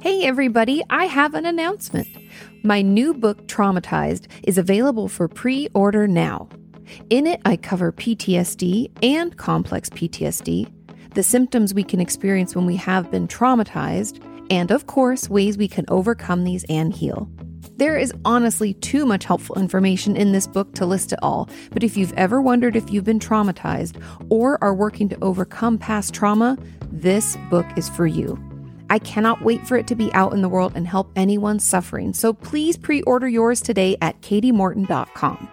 Hey, everybody, I have an announcement. My new book, Traumatized, is available for pre order now. In it, I cover PTSD and complex PTSD, the symptoms we can experience when we have been traumatized, and of course, ways we can overcome these and heal. There is honestly too much helpful information in this book to list it all, but if you've ever wondered if you've been traumatized or are working to overcome past trauma, this book is for you. I cannot wait for it to be out in the world and help anyone suffering, so please pre order yours today at katiemorton.com.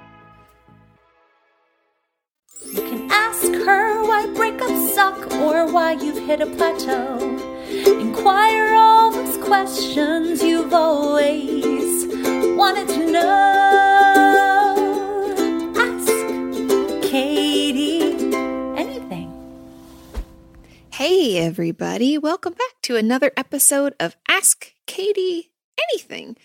You can ask her why breakups suck or why you've hit a plateau. Inquire all those questions you've always wanted to know. Hey, everybody, welcome back to another episode of Ask Katie Anything.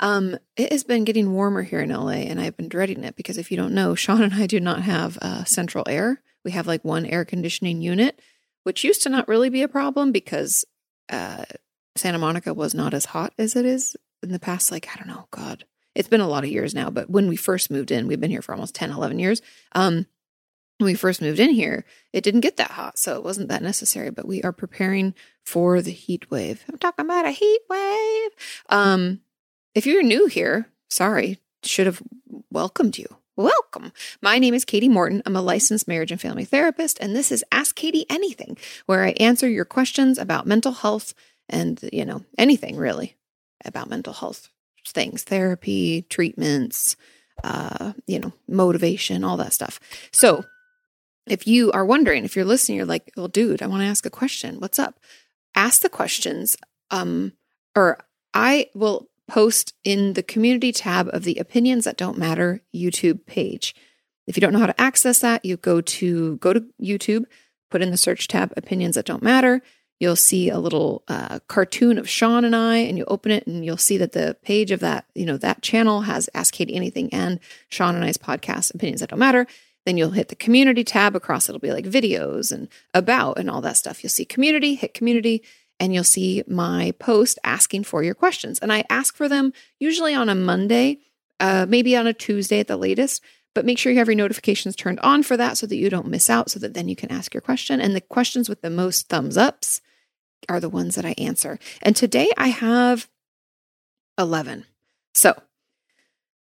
Um, it has been getting warmer here in LA, and I've been dreading it because if you don't know, Sean and I do not have uh, central air. We have like one air conditioning unit, which used to not really be a problem because uh, Santa Monica was not as hot as it is in the past, like, I don't know, God, it's been a lot of years now, but when we first moved in, we've been here for almost 10, 11 years. Um, when we first moved in here, it didn't get that hot, so it wasn't that necessary, but we are preparing for the heat wave. I'm talking about a heat wave. Um, if you're new here, sorry, should have welcomed you. Welcome. My name is Katie Morton. I'm a licensed marriage and family therapist, and this is Ask Katie Anything, where I answer your questions about mental health and, you know, anything really about mental health things, therapy, treatments, uh, you know, motivation, all that stuff. So if you are wondering, if you're listening, you're like, well, dude, I want to ask a question. What's up? Ask the questions. Um, or I will post in the community tab of the Opinions That Don't Matter YouTube page. If you don't know how to access that, you go to go to YouTube, put in the search tab Opinions That Don't Matter. You'll see a little uh, cartoon of Sean and I, and you open it, and you'll see that the page of that, you know, that channel has Ask Katie Anything and Sean and I's podcast, Opinions That Don't Matter. Then you'll hit the community tab across. It'll be like videos and about and all that stuff. You'll see community, hit community, and you'll see my post asking for your questions. And I ask for them usually on a Monday, uh, maybe on a Tuesday at the latest. But make sure you have your notifications turned on for that so that you don't miss out, so that then you can ask your question. And the questions with the most thumbs ups are the ones that I answer. And today I have 11. So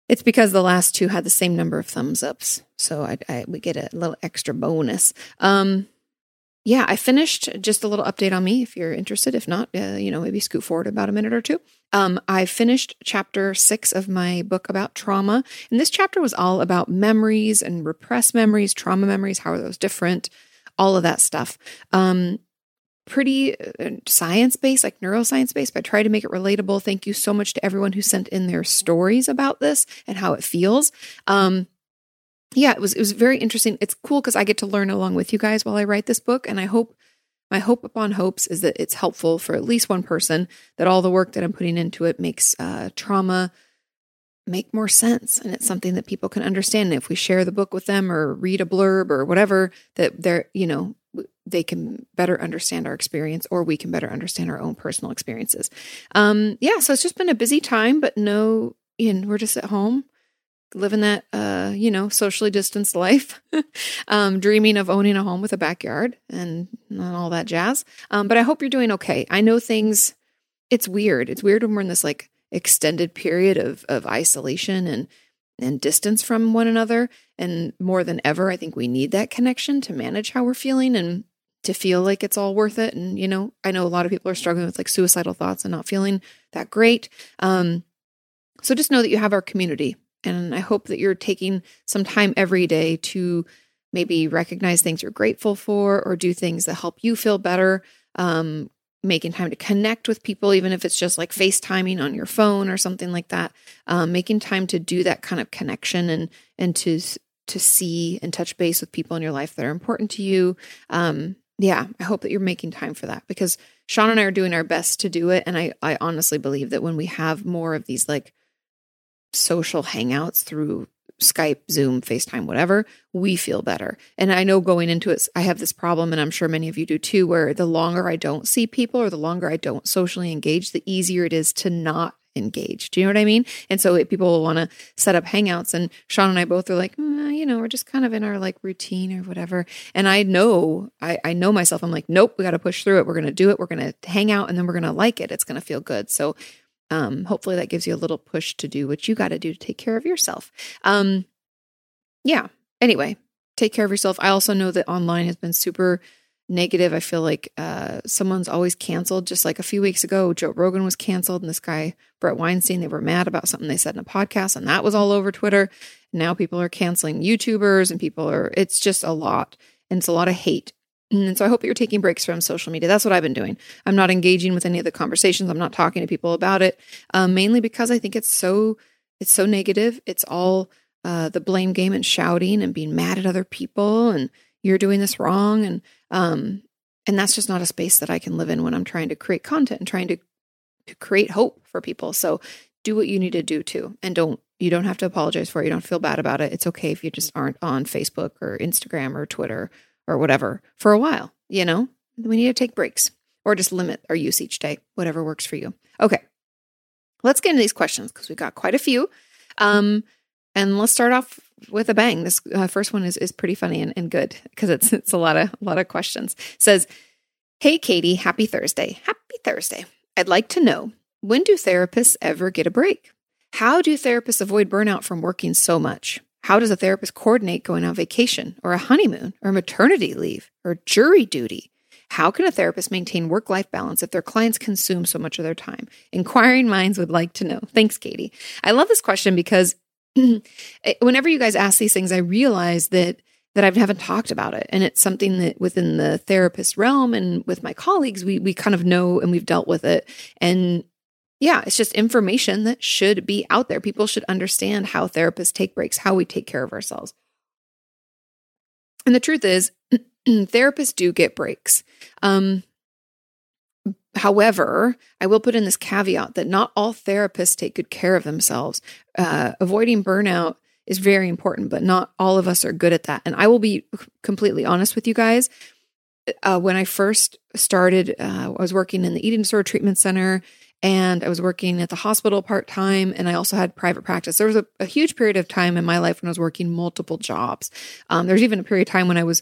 it's because the last two had the same number of thumbs ups. So I, I we get a little extra bonus. Um, yeah, I finished just a little update on me if you're interested. If not, uh, you know, maybe scoot forward about a minute or two. Um, I finished chapter six of my book about trauma. And this chapter was all about memories and repressed memories, trauma memories. How are those different? All of that stuff. Um, pretty uh, science based, like neuroscience based, but I try to make it relatable. Thank you so much to everyone who sent in their stories about this and how it feels. Um, yeah, it was it was very interesting. It's cool because I get to learn along with you guys while I write this book, and I hope my hope upon hopes is that it's helpful for at least one person. That all the work that I'm putting into it makes uh, trauma make more sense, and it's something that people can understand. And if we share the book with them or read a blurb or whatever, that they're you know they can better understand our experience or we can better understand our own personal experiences. Um, yeah, so it's just been a busy time, but no, you know, we're just at home living that, uh, you know, socially distanced life, um, dreaming of owning a home with a backyard and, and all that jazz. Um, but I hope you're doing okay. I know things, it's weird. It's weird when we're in this like extended period of, of isolation and, and distance from one another. And more than ever, I think we need that connection to manage how we're feeling and to feel like it's all worth it. And, you know, I know a lot of people are struggling with like suicidal thoughts and not feeling that great. Um, so just know that you have our community. And I hope that you're taking some time every day to maybe recognize things you're grateful for or do things that help you feel better. Um, making time to connect with people, even if it's just like FaceTiming on your phone or something like that. Um, making time to do that kind of connection and and to to see and touch base with people in your life that are important to you. Um, yeah, I hope that you're making time for that because Sean and I are doing our best to do it. And I, I honestly believe that when we have more of these like social hangouts through Skype, Zoom, FaceTime, whatever, we feel better. And I know going into it, I have this problem, and I'm sure many of you do too, where the longer I don't see people or the longer I don't socially engage, the easier it is to not engage. Do you know what I mean? And so people will want to set up hangouts, and Sean and I both are like, mm, you know, we're just kind of in our like routine or whatever. And I know, I, I know myself. I'm like, nope, we got to push through it. We're going to do it. We're going to hang out, and then we're going to like it. It's going to feel good. So um, hopefully that gives you a little push to do what you got to do to take care of yourself. Um, yeah. Anyway, take care of yourself. I also know that online has been super negative. I feel like uh, someone's always canceled. Just like a few weeks ago, Joe Rogan was canceled, and this guy Bret Weinstein, they were mad about something they said in a podcast, and that was all over Twitter. Now people are canceling YouTubers, and people are. It's just a lot, and it's a lot of hate. And so I hope that you're taking breaks from social media. That's what I've been doing. I'm not engaging with any of the conversations. I'm not talking to people about it, um, mainly because I think it's so it's so negative. It's all uh, the blame game and shouting and being mad at other people and you're doing this wrong and um and that's just not a space that I can live in when I'm trying to create content and trying to to create hope for people. So do what you need to do too and don't you don't have to apologize for it. You don't feel bad about it. It's okay if you just aren't on Facebook or Instagram or Twitter or whatever for a while, you know? We need to take breaks or just limit our use each day, whatever works for you. Okay. Let's get into these questions because we've got quite a few. Um, and let's start off with a bang. This uh, first one is is pretty funny and, and good because it's it's a lot of a lot of questions. It says, "Hey Katie, happy Thursday. Happy Thursday. I'd like to know when do therapists ever get a break? How do therapists avoid burnout from working so much? How does a therapist coordinate going on vacation or a honeymoon or maternity leave or jury duty? How can a therapist maintain work life balance if their clients consume so much of their time? Inquiring minds would like to know. Thanks, Katie. I love this question because whenever you guys ask these things, I realize that that I haven't talked about it, and it's something that within the therapist realm and with my colleagues, we we kind of know and we've dealt with it, and yeah, it's just information that should be out there. People should understand how therapists take breaks, how we take care of ourselves. And the truth is, therapists do get breaks. Um, However, I will put in this caveat that not all therapists take good care of themselves. Uh, avoiding burnout is very important, but not all of us are good at that. And I will be completely honest with you guys. Uh, when I first started, uh, I was working in the eating disorder treatment center and I was working at the hospital part time. And I also had private practice. There was a, a, huge period of time in my life when I was working multiple jobs. Um, there's even a period of time when I was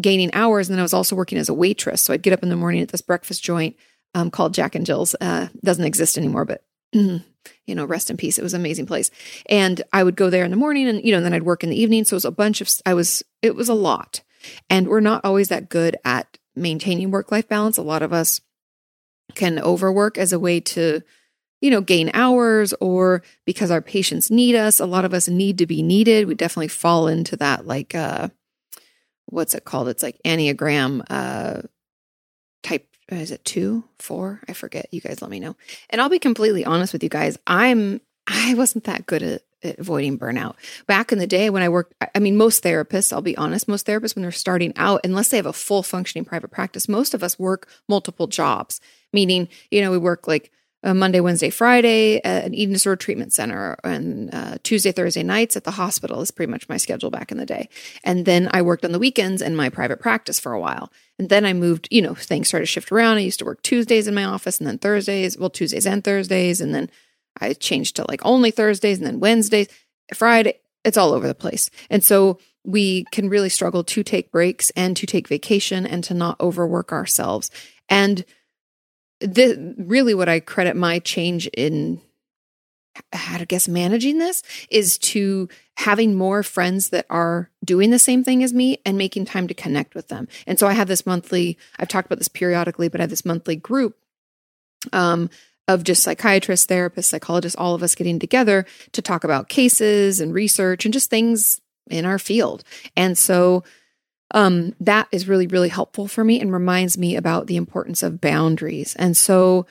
gaining hours and then I was also working as a waitress. So I'd get up in the morning at this breakfast joint um, called Jack and Jill's. Uh, doesn't exist anymore, but you know, rest in peace. It was an amazing place. And I would go there in the morning and, you know, and then I'd work in the evening. So it was a bunch of, I was, it was a lot. And we're not always that good at maintaining work life balance. A lot of us can overwork as a way to, you know, gain hours or because our patients need us. A lot of us need to be needed. We definitely fall into that, like, uh, what's it called? It's like Enneagram, uh, type uh, is it two, four? I forget. You guys let me know. And I'll be completely honest with you guys. I'm I wasn't that good at, at, avoiding burnout. Back in the day when I worked, I mean, most therapists, I'll be honest, most therapists when they're starting out, unless they have a full functioning private practice, most of us work multiple jobs. Meaning, you know, we work like uh, Monday, Wednesday, Friday at an eating disorder treatment center, and uh, Tuesday, Thursday nights at the hospital is pretty much my schedule back in the day. And then I worked on the weekends in my private practice for a while. And then I moved, you know, things started to shift around. I used to work Tuesdays in my office and then Thursdays, well, Tuesdays and Thursdays. And then I changed to like only Thursdays and then Wednesdays, Friday. It's all over the place. And so we can really struggle to take breaks and to take vacation and to not overwork ourselves. And the really what I credit my change in how to guess managing this is to having more friends that are doing the same thing as me and making time to connect with them. And so I have this monthly, I've talked about this periodically, but I have this monthly group um, of just psychiatrists, therapists, psychologists, all of us getting together to talk about cases and research and just things in our field. And so um, that is really, really helpful for me and reminds me about the importance of boundaries. And so,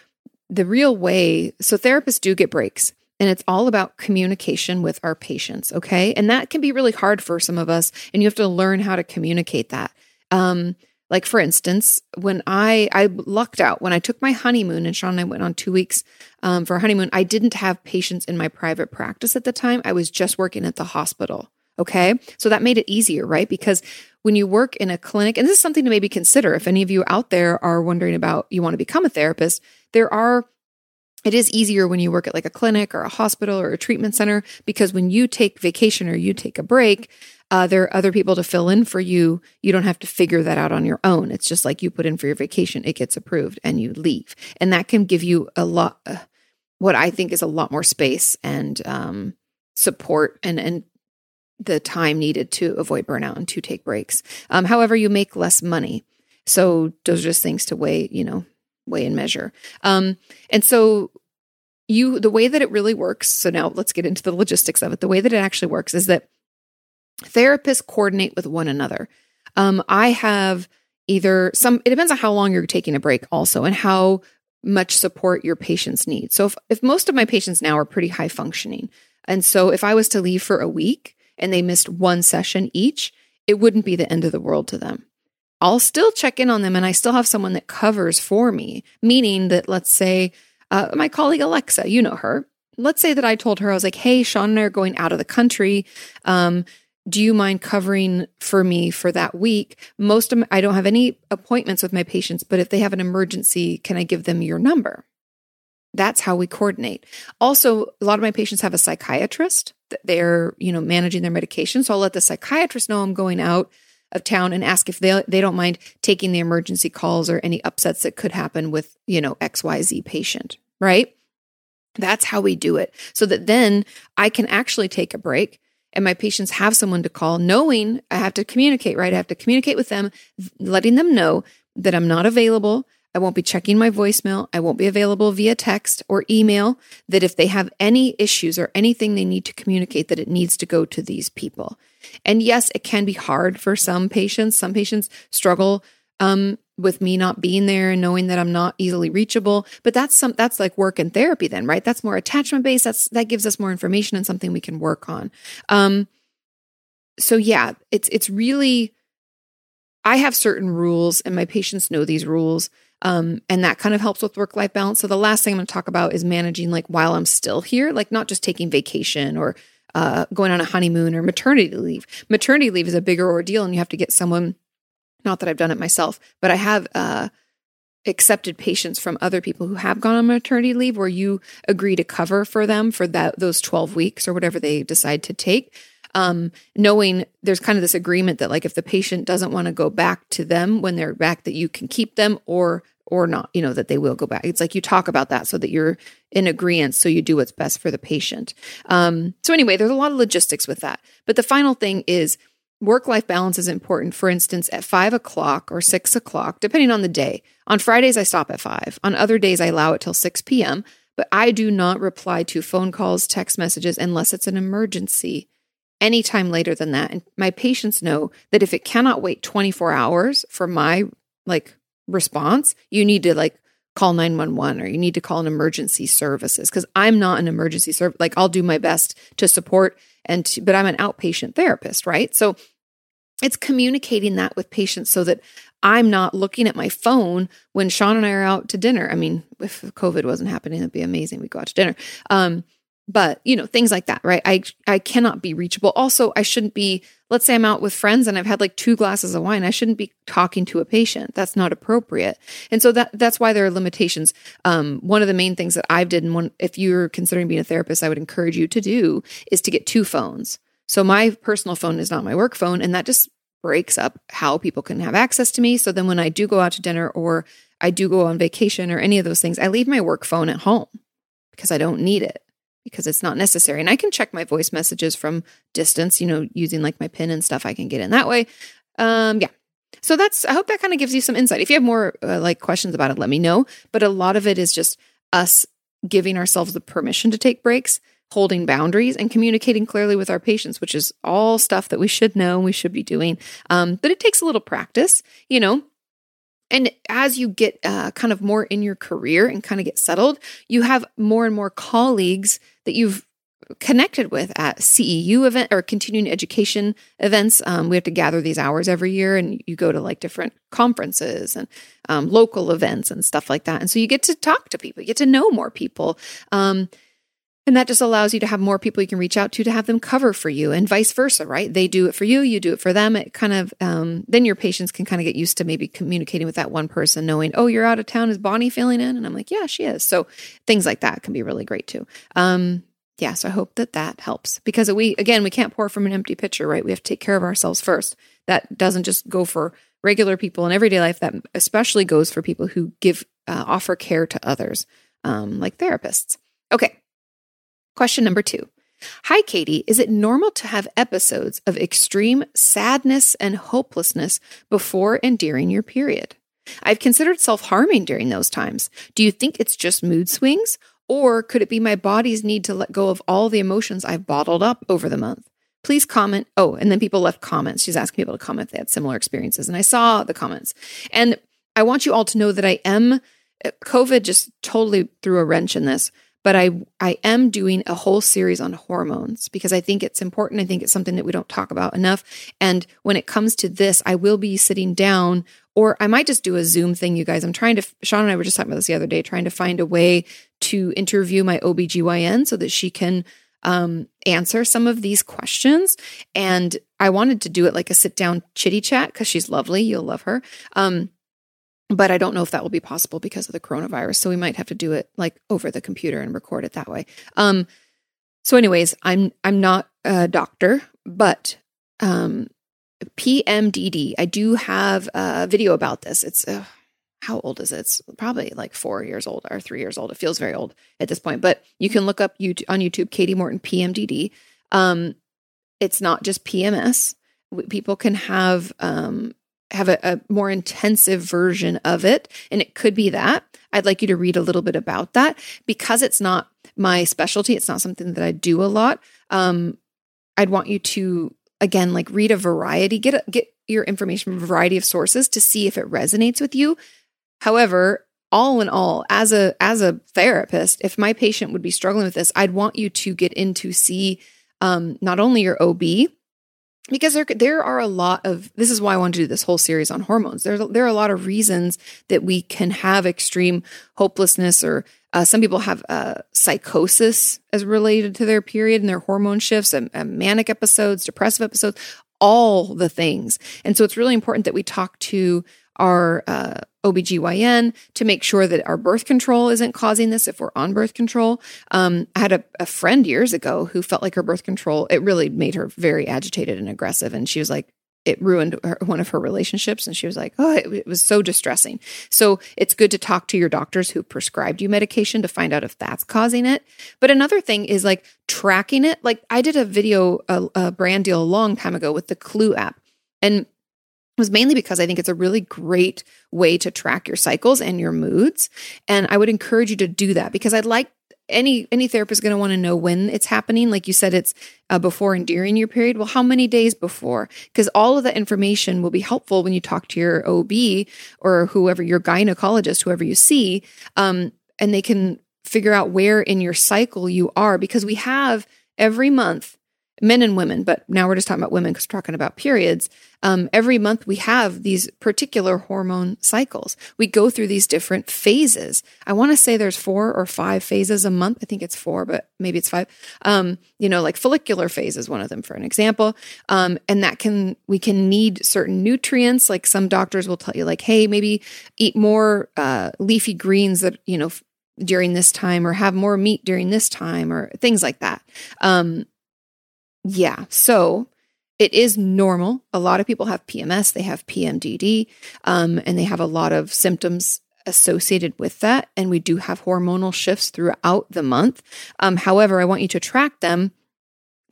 the real way, so therapists do get breaks, and it's all about communication with our patients. Okay. And that can be really hard for some of us, and you have to learn how to communicate that. Um, Like for instance, when I I lucked out when I took my honeymoon and Sean and I went on two weeks um, for a honeymoon, I didn't have patients in my private practice at the time. I was just working at the hospital. Okay, so that made it easier, right? Because when you work in a clinic, and this is something to maybe consider if any of you out there are wondering about you want to become a therapist, there are it is easier when you work at like a clinic or a hospital or a treatment center because when you take vacation or you take a break, uh, there are other people to fill in for you. You don't have to figure that out on your own. It's just like you put in for your vacation, it gets approved and you leave. And that can give you a lot, uh, what I think is a lot more space and um, support and, and the time needed to avoid burnout and to take breaks. Um, however, you make less money. So those are just things to weigh, you know, weigh and measure. Um, and so you, the way that it really works. So now let's get into the logistics of it. The way that it actually works is that therapists coordinate with one another. Um, I have either some, it depends on how long you're taking a break also and how much support your patients need. So if, if most of my patients now are pretty high functioning, and so if I was to leave for a week and they missed one session each, it wouldn't be the end of the world to them. I'll still check in on them and I still have someone that covers for me, meaning that let's say uh, my colleague Alexa, you know her. Let's say that I told her, I was like, hey, Sean and I are going out of the country. Um, do you mind covering for me for that week? Most of my, I don't have any appointments with my patients, but if they have an emergency, can I give them your number? That's how we coordinate. Also, a lot of my patients have a psychiatrist. They're, you know, managing their medication. So I'll let the psychiatrist know I'm going out of town and ask if they they don't mind taking the emergency calls or any upsets that could happen with, you know, XYZ patient, right? That's how we do it. So that then I can actually take a break and my patients have someone to call, knowing I have to communicate, right? I have to communicate with them, letting them know that I'm not available. I won't be checking my voicemail. I won't be available via text or email. That if they have any issues or anything they need to communicate, that it needs to go to these people. And yes, it can be hard for some patients. Some patients struggle um, with me not being there and knowing that I'm not easily reachable. But that's some that's like work and therapy then, right? That's more attachment based. That's that gives us more information and something we can work on. Um so yeah, it's it's really I have certain rules and my patients know these rules. Um, and that kind of helps with work life balance. So the last thing I'm going to talk about is managing like while I'm still here, like not just taking vacation or uh, going on a honeymoon or maternity leave. Maternity leave is a bigger ordeal, and you have to get someone not that I've done it myself, but I have uh, accepted patients from other people who have gone on maternity leave where you agree to cover for them for that those 12 weeks or whatever they decide to take. Um, knowing there's kind of this agreement that like if the patient doesn't want to go back to them when they're back, that you can keep them or or not, you know, that they will go back. It's like you talk about that so that you're in agreement, so you do what's best for the patient. Um, so anyway, there's a lot of logistics with that. But the final thing is Work life balance is important. For instance, at five o'clock or six o'clock, depending on the day. On Fridays, I stop at five. On other days, I allow it till 6 p.m., but I do not reply to phone calls, text messages, unless it's an emergency anytime later than that. And my patients know that if it cannot wait 24 hours for my like response, you need to like call 911 or you need to call an emergency services because I'm not an emergency service. Like I'll do my best to support and to, but I'm an outpatient therapist, right? So it's communicating that with patients so that I'm not looking at my phone when Sean and I are out to dinner. I mean, if COVID wasn't happening, that'd be amazing. We go out to dinner. Um, but you know things like that right? I i cannot be reachable. Also i shouldn't be let's say i'm out with friends and i've had like two glasses of wine i shouldn't be talking to a patient. That's not appropriate. And so that that's why there are limitations. Um, one of the main things that i've did and one if you're considering being a therapist i would encourage you to do is to get two phones. So my personal phone is not my work phone and that just breaks up how people can have access to me. So then when i do go out to dinner or i do go on vacation or any of those things i leave my work phone at home because i don't need it because it's not necessary. And I can check my voice messages from distance, you know, using like my pin and stuff. I can get in that way. Um, yeah. So that's, I hope that kind of gives you some insight. If you have more uh, like questions about it, let me know. But a lot of it is just us giving ourselves the permission to take breaks, holding boundaries, and communicating clearly with our patients, which is all stuff that we should know we should be doing. Um, but it takes a little practice, you know, and as you get uh, kind of more in your career and kind of get settled, you have more and more colleagues that you've connected with at CEU event or continuing education events. Um, we have to gather these hours every year, and you go to like different conferences and um, local events and stuff like that. And so you get to talk to people, you get to know more people. Um, and that just allows you to have more people you can reach out to to have them cover for you and vice versa, right? They do it for you, you do it for them. It kind of, um, then your patients can kind of get used to maybe communicating with that one person, knowing, oh, you're out of town. Is Bonnie feeling in? And I'm like, yeah, she is. So things like that can be really great too. Um, yeah, so I hope that that helps because we, again, we can't pour from an empty pitcher, right? We have to take care of ourselves first. That doesn't just go for regular people in everyday life. That especially goes for people who give, uh, offer care to others, um, like therapists. Okay. Question number two. Hi, Katie. Is it normal to have episodes of extreme sadness and hopelessness before and during your period? I've considered self harming during those times. Do you think it's just mood swings? Or could it be my body's need to let go of all the emotions I've bottled up over the month? Please comment. Oh, and then people left comments. She's asking people to comment if they had similar experiences. And I saw the comments. And I want you all to know that I am, uh, COVID just totally threw a wrench in this but I I am doing a whole series on hormones because I think it's important. I think it's something that we don't talk about enough. And when it comes to this, I will be sitting down or I might just do a Zoom thing, you guys. I'm trying to Sean and I were just talking about this the other day, trying to find a way to interview my OBGYN so that she can um, answer some of these questions. And I wanted to do it like a sit down chitty chat because she's lovely. You'll love her. Um, but I don't know if that will be possible because of the coronavirus. So we might have to do it like over the computer and record it that way. Um, so, anyways, I'm I'm not a doctor, but um, PMDD. I do have a video about this. It's uh, how old is it? It's probably like four years old or three years old. It feels very old at this point, but you can look up YouTube, on YouTube Katie Morton PMDD. Um, it's not just PMS. People can have um, have a, a, more intensive version of it. And it could be that. I'd like you to read a little bit about that because it's not my specialty. It's not something that I do a lot. Um, I'd want you to again like read a variety, get a, get your information from a variety of sources to see if it resonates with you. However, all in all, as a as a therapist, if my patient would be struggling with this, I'd want you to get in to see um, not only your OB, because there there are a lot of this is why I want to do this whole series on hormones. There there are a lot of reasons that we can have extreme hopelessness, or uh, some people have uh, psychosis as related to their period and their hormone shifts, and, and manic episodes, depressive episodes, all the things. And so it's really important that we talk to our uh, OBGYN to make sure that our birth control isn't causing this if we're on birth control. Um, I had a, a friend years ago who felt like her birth control, it really made her very agitated and aggressive. And she was like, it ruined her, one of her relationships. And she was like, oh, it, it was so distressing. So it's good to talk to your doctors who prescribed you medication to find out if that's causing it. But another thing is like tracking it. Like I did a video, a, a brand deal a long time ago with the Clue app. And was mainly because I think it's a really great way to track your cycles and your moods. And I would encourage you to do that because I'd like any any therapist going to want to know when it's happening. Like you said it's uh, before and during your period. Well how many days before? Because all of that information will be helpful when you talk to your ob or whoever your gynecologist whoever you see um, and they can figure out where in your cycle you are because we have every month men and women, but now we're just talking about women because we're talking about periods. Um, every month we have these particular hormone cycles. We go through these different phases. I want to say there's four or five phases a month. I think it's four, but maybe it's five. Um, you know, like follicular phase is one of them for an example. Um, and that can, we can need certain nutrients. Like some doctors will tell you like, Hey, maybe eat more, uh, leafy greens that, you know, during this time or have more meat during this time or things like that. Um, yeah. So it is normal. A lot of people have PMS, they have PMDD, um, and they have a lot of symptoms associated with that. And we do have hormonal shifts throughout the month. Um, however, I want you to track them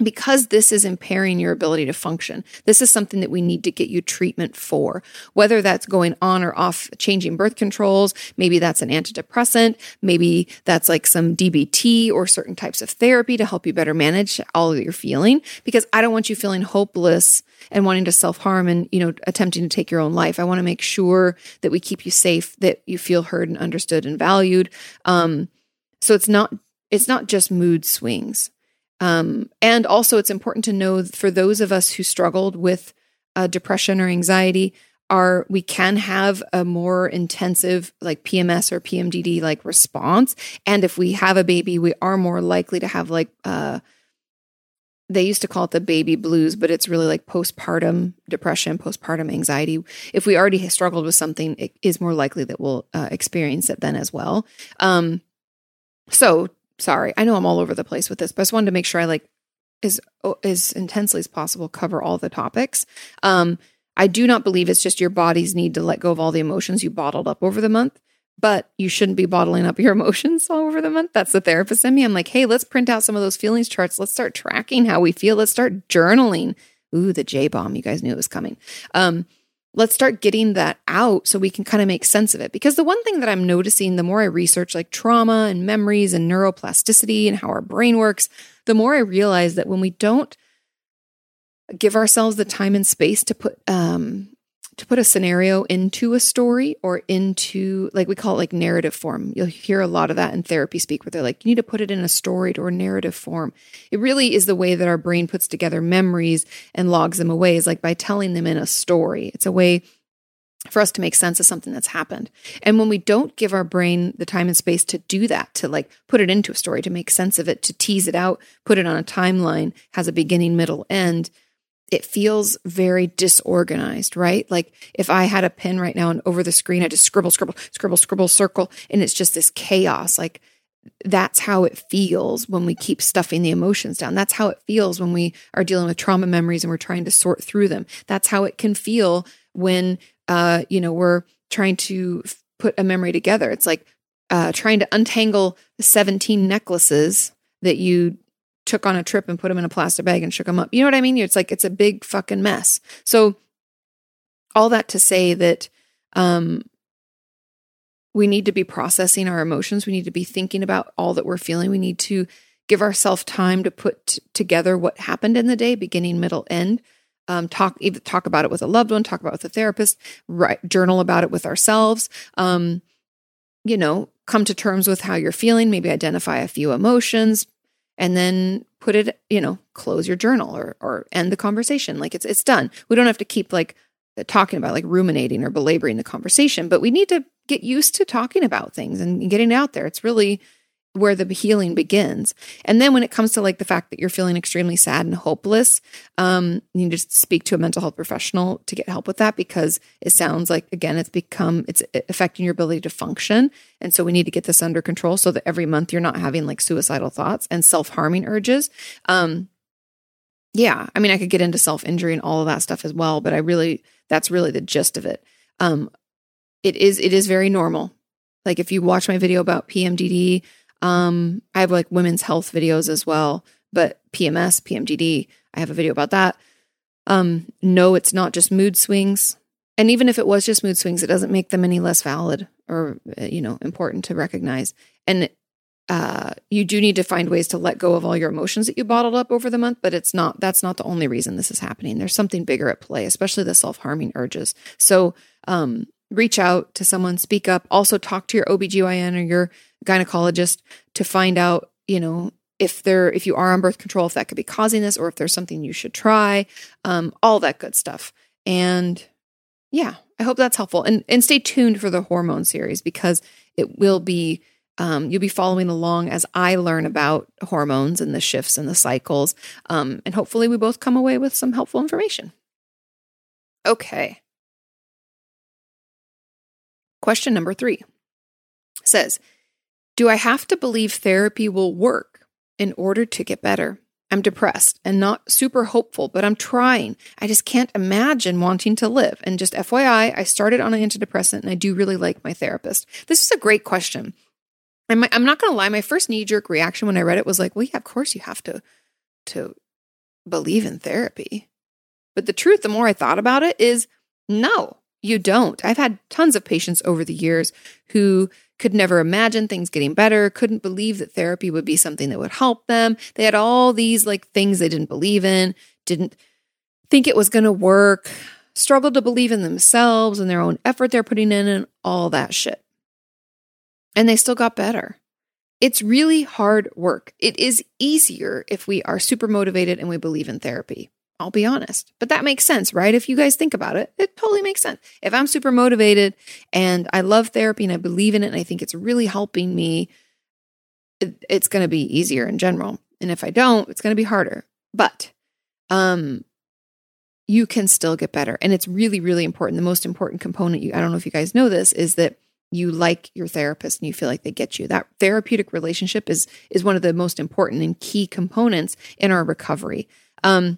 because this is impairing your ability to function. This is something that we need to get you treatment for, whether that's going on or off changing birth controls. Maybe that's an antidepressant. Maybe that's like some DBT or certain types of therapy to help you better manage all that you're feeling. Because I don't want you feeling hopeless and wanting to self harm and, you know, attempting to take your own life. I want to make sure that we keep you safe, that you feel heard and understood and valued. Um, so it's not, it's not just mood swings Um, and also, it's important to know for those of us who struggled with uh, depression or anxiety, are we can have a more intensive like PMS or PMDD like response. And if we have a baby, we are more likely to have like uh, they used to call it the baby blues, but it's really like postpartum depression, postpartum anxiety. If we already struggled with something, it is more likely that we'll uh, experience it then as well. Um, so sorry, I know I'm all over the place with this, but I just wanted to make sure I like as as intensely as possible cover all the topics. Um, I do not believe it's just your body's need to let go of all the emotions you bottled up over the month but you shouldn't be bottling up your emotions all over the month. That's the therapist in me. I'm like, hey, let's print out some of those feelings charts. Let's start tracking how we feel. Let's start journaling. Ooh, the J bomb. You guys knew it was coming. Um, let's start getting that out so we can kind of make sense of it. Because the one thing that I'm noticing, the more I research like trauma and memories and neuroplasticity and how our brain works, the more I realize that when we don't give ourselves the time and space to put um, to put a scenario into a story or into like we call it like narrative form. You'll hear a lot of that in therapy speak where they're like, you need to put it in a story or narrative form. It really is the way that our brain puts together memories and logs them away is like by telling them in a story. It's a way for us to make sense of something that's happened. And when we don't give our brain the time and space to do that, to like put it into a story, to make sense of it, to tease it out, put it on a timeline, has a beginning, middle, end, it feels very disorganized, right? Like if I had a pen right now and over the screen, I just scribble, scribble, scribble, scribble, circle, and it's just this chaos. Like that's how it feels when we keep stuffing the emotions down. That's how it feels when we are dealing with trauma memories and we're trying to sort through them. That's how it can feel when, uh, you know, we're trying to put a memory together. It's like uh, trying to untangle 17 necklaces that you took on a trip and put them in a plastic bag and shook them up. You know what I mean? It's like it's a big fucking mess. So all that to say that um we need to be processing our emotions. We need to be thinking about all that we're feeling. We need to give ourselves time to put t- together what happened in the day, beginning, middle, end. Um, talk even talk about it with a loved one, talk about it with a therapist, write, journal about it with ourselves. Um, you know, come to terms with how you're feeling. Maybe identify a few emotions, and then put it, you know, close your journal or or end the conversation. Like it's it's done. We don't have to keep like talking about like ruminating or belaboring the conversation, but we need to get used to talking about things and getting out there. It's really where the healing begins. And then when it comes to like the fact that you're feeling extremely sad and hopeless, um, you need to speak to a mental health professional to get help with that because it sounds like again it's become it's affecting your ability to function. And so we need to get this under control so that every month you're not having like suicidal thoughts and self-harming urges. Um, yeah, I mean I could get into self-injury and all of that stuff as well, but I really that's really the gist of it. Um, it is it is very normal. Like if you watch my video about PMDD, um, I have like women's health videos as well, but PMS, PMDD, I have a video about that. Um, no, it's not just mood swings. And even if it was just mood swings, it doesn't make them any less valid or, uh, you know, important to recognize. And uh, you do need to find ways to let go of all your emotions that you bottled up over the month, but it's not, that's not the only reason this is happening. There's something bigger at play, especially the self harming urges. So, um, reach out to someone, speak up, also talk to your OBGYN or your gynecologist to find out, you know, if there if you are on birth control, if that could be causing this, or if there's something you should try, um, all that good stuff. And yeah, I hope that's helpful. And and stay tuned for the hormone series because it will be um, you'll be following along as I learn about hormones and the shifts and the cycles. Um, and hopefully, we both come away with some helpful information. Okay. Question number three says do I have to believe therapy will work in order to get better? I'm depressed and not super hopeful, but I'm trying. I just can't imagine wanting to live. And just FYI, I started on an antidepressant and I do really like my therapist. This is a great question. I'm, not going to lie. My first knee jerk reaction when I read it was like, well, yeah, of course you have to, to believe in therapy. But the truth, the more I thought about it, is no, you don't. I've had tons of patients over the years who could never imagine things getting better, couldn't believe that therapy would be something that would help them. They had all these like things they didn't believe in, didn't think it was going to work, struggled to believe in themselves and their own effort they're putting in and all that shit. And they still got better. It's really hard work. It is easier if we are super motivated and we believe in therapy. I'll be honest. But that makes sense, right? If you guys think about it, it totally makes sense. If I'm super motivated and I love therapy and I believe in it and I think it's really helping me, it, it's going to be easier in general. And if I don't, it's going to be harder. But um you can still get better. And it's really really important. The most important component you I don't know if you guys know this is that you like your therapist and you feel like they get you. That therapeutic relationship is is one of the most important and key components in our recovery. Um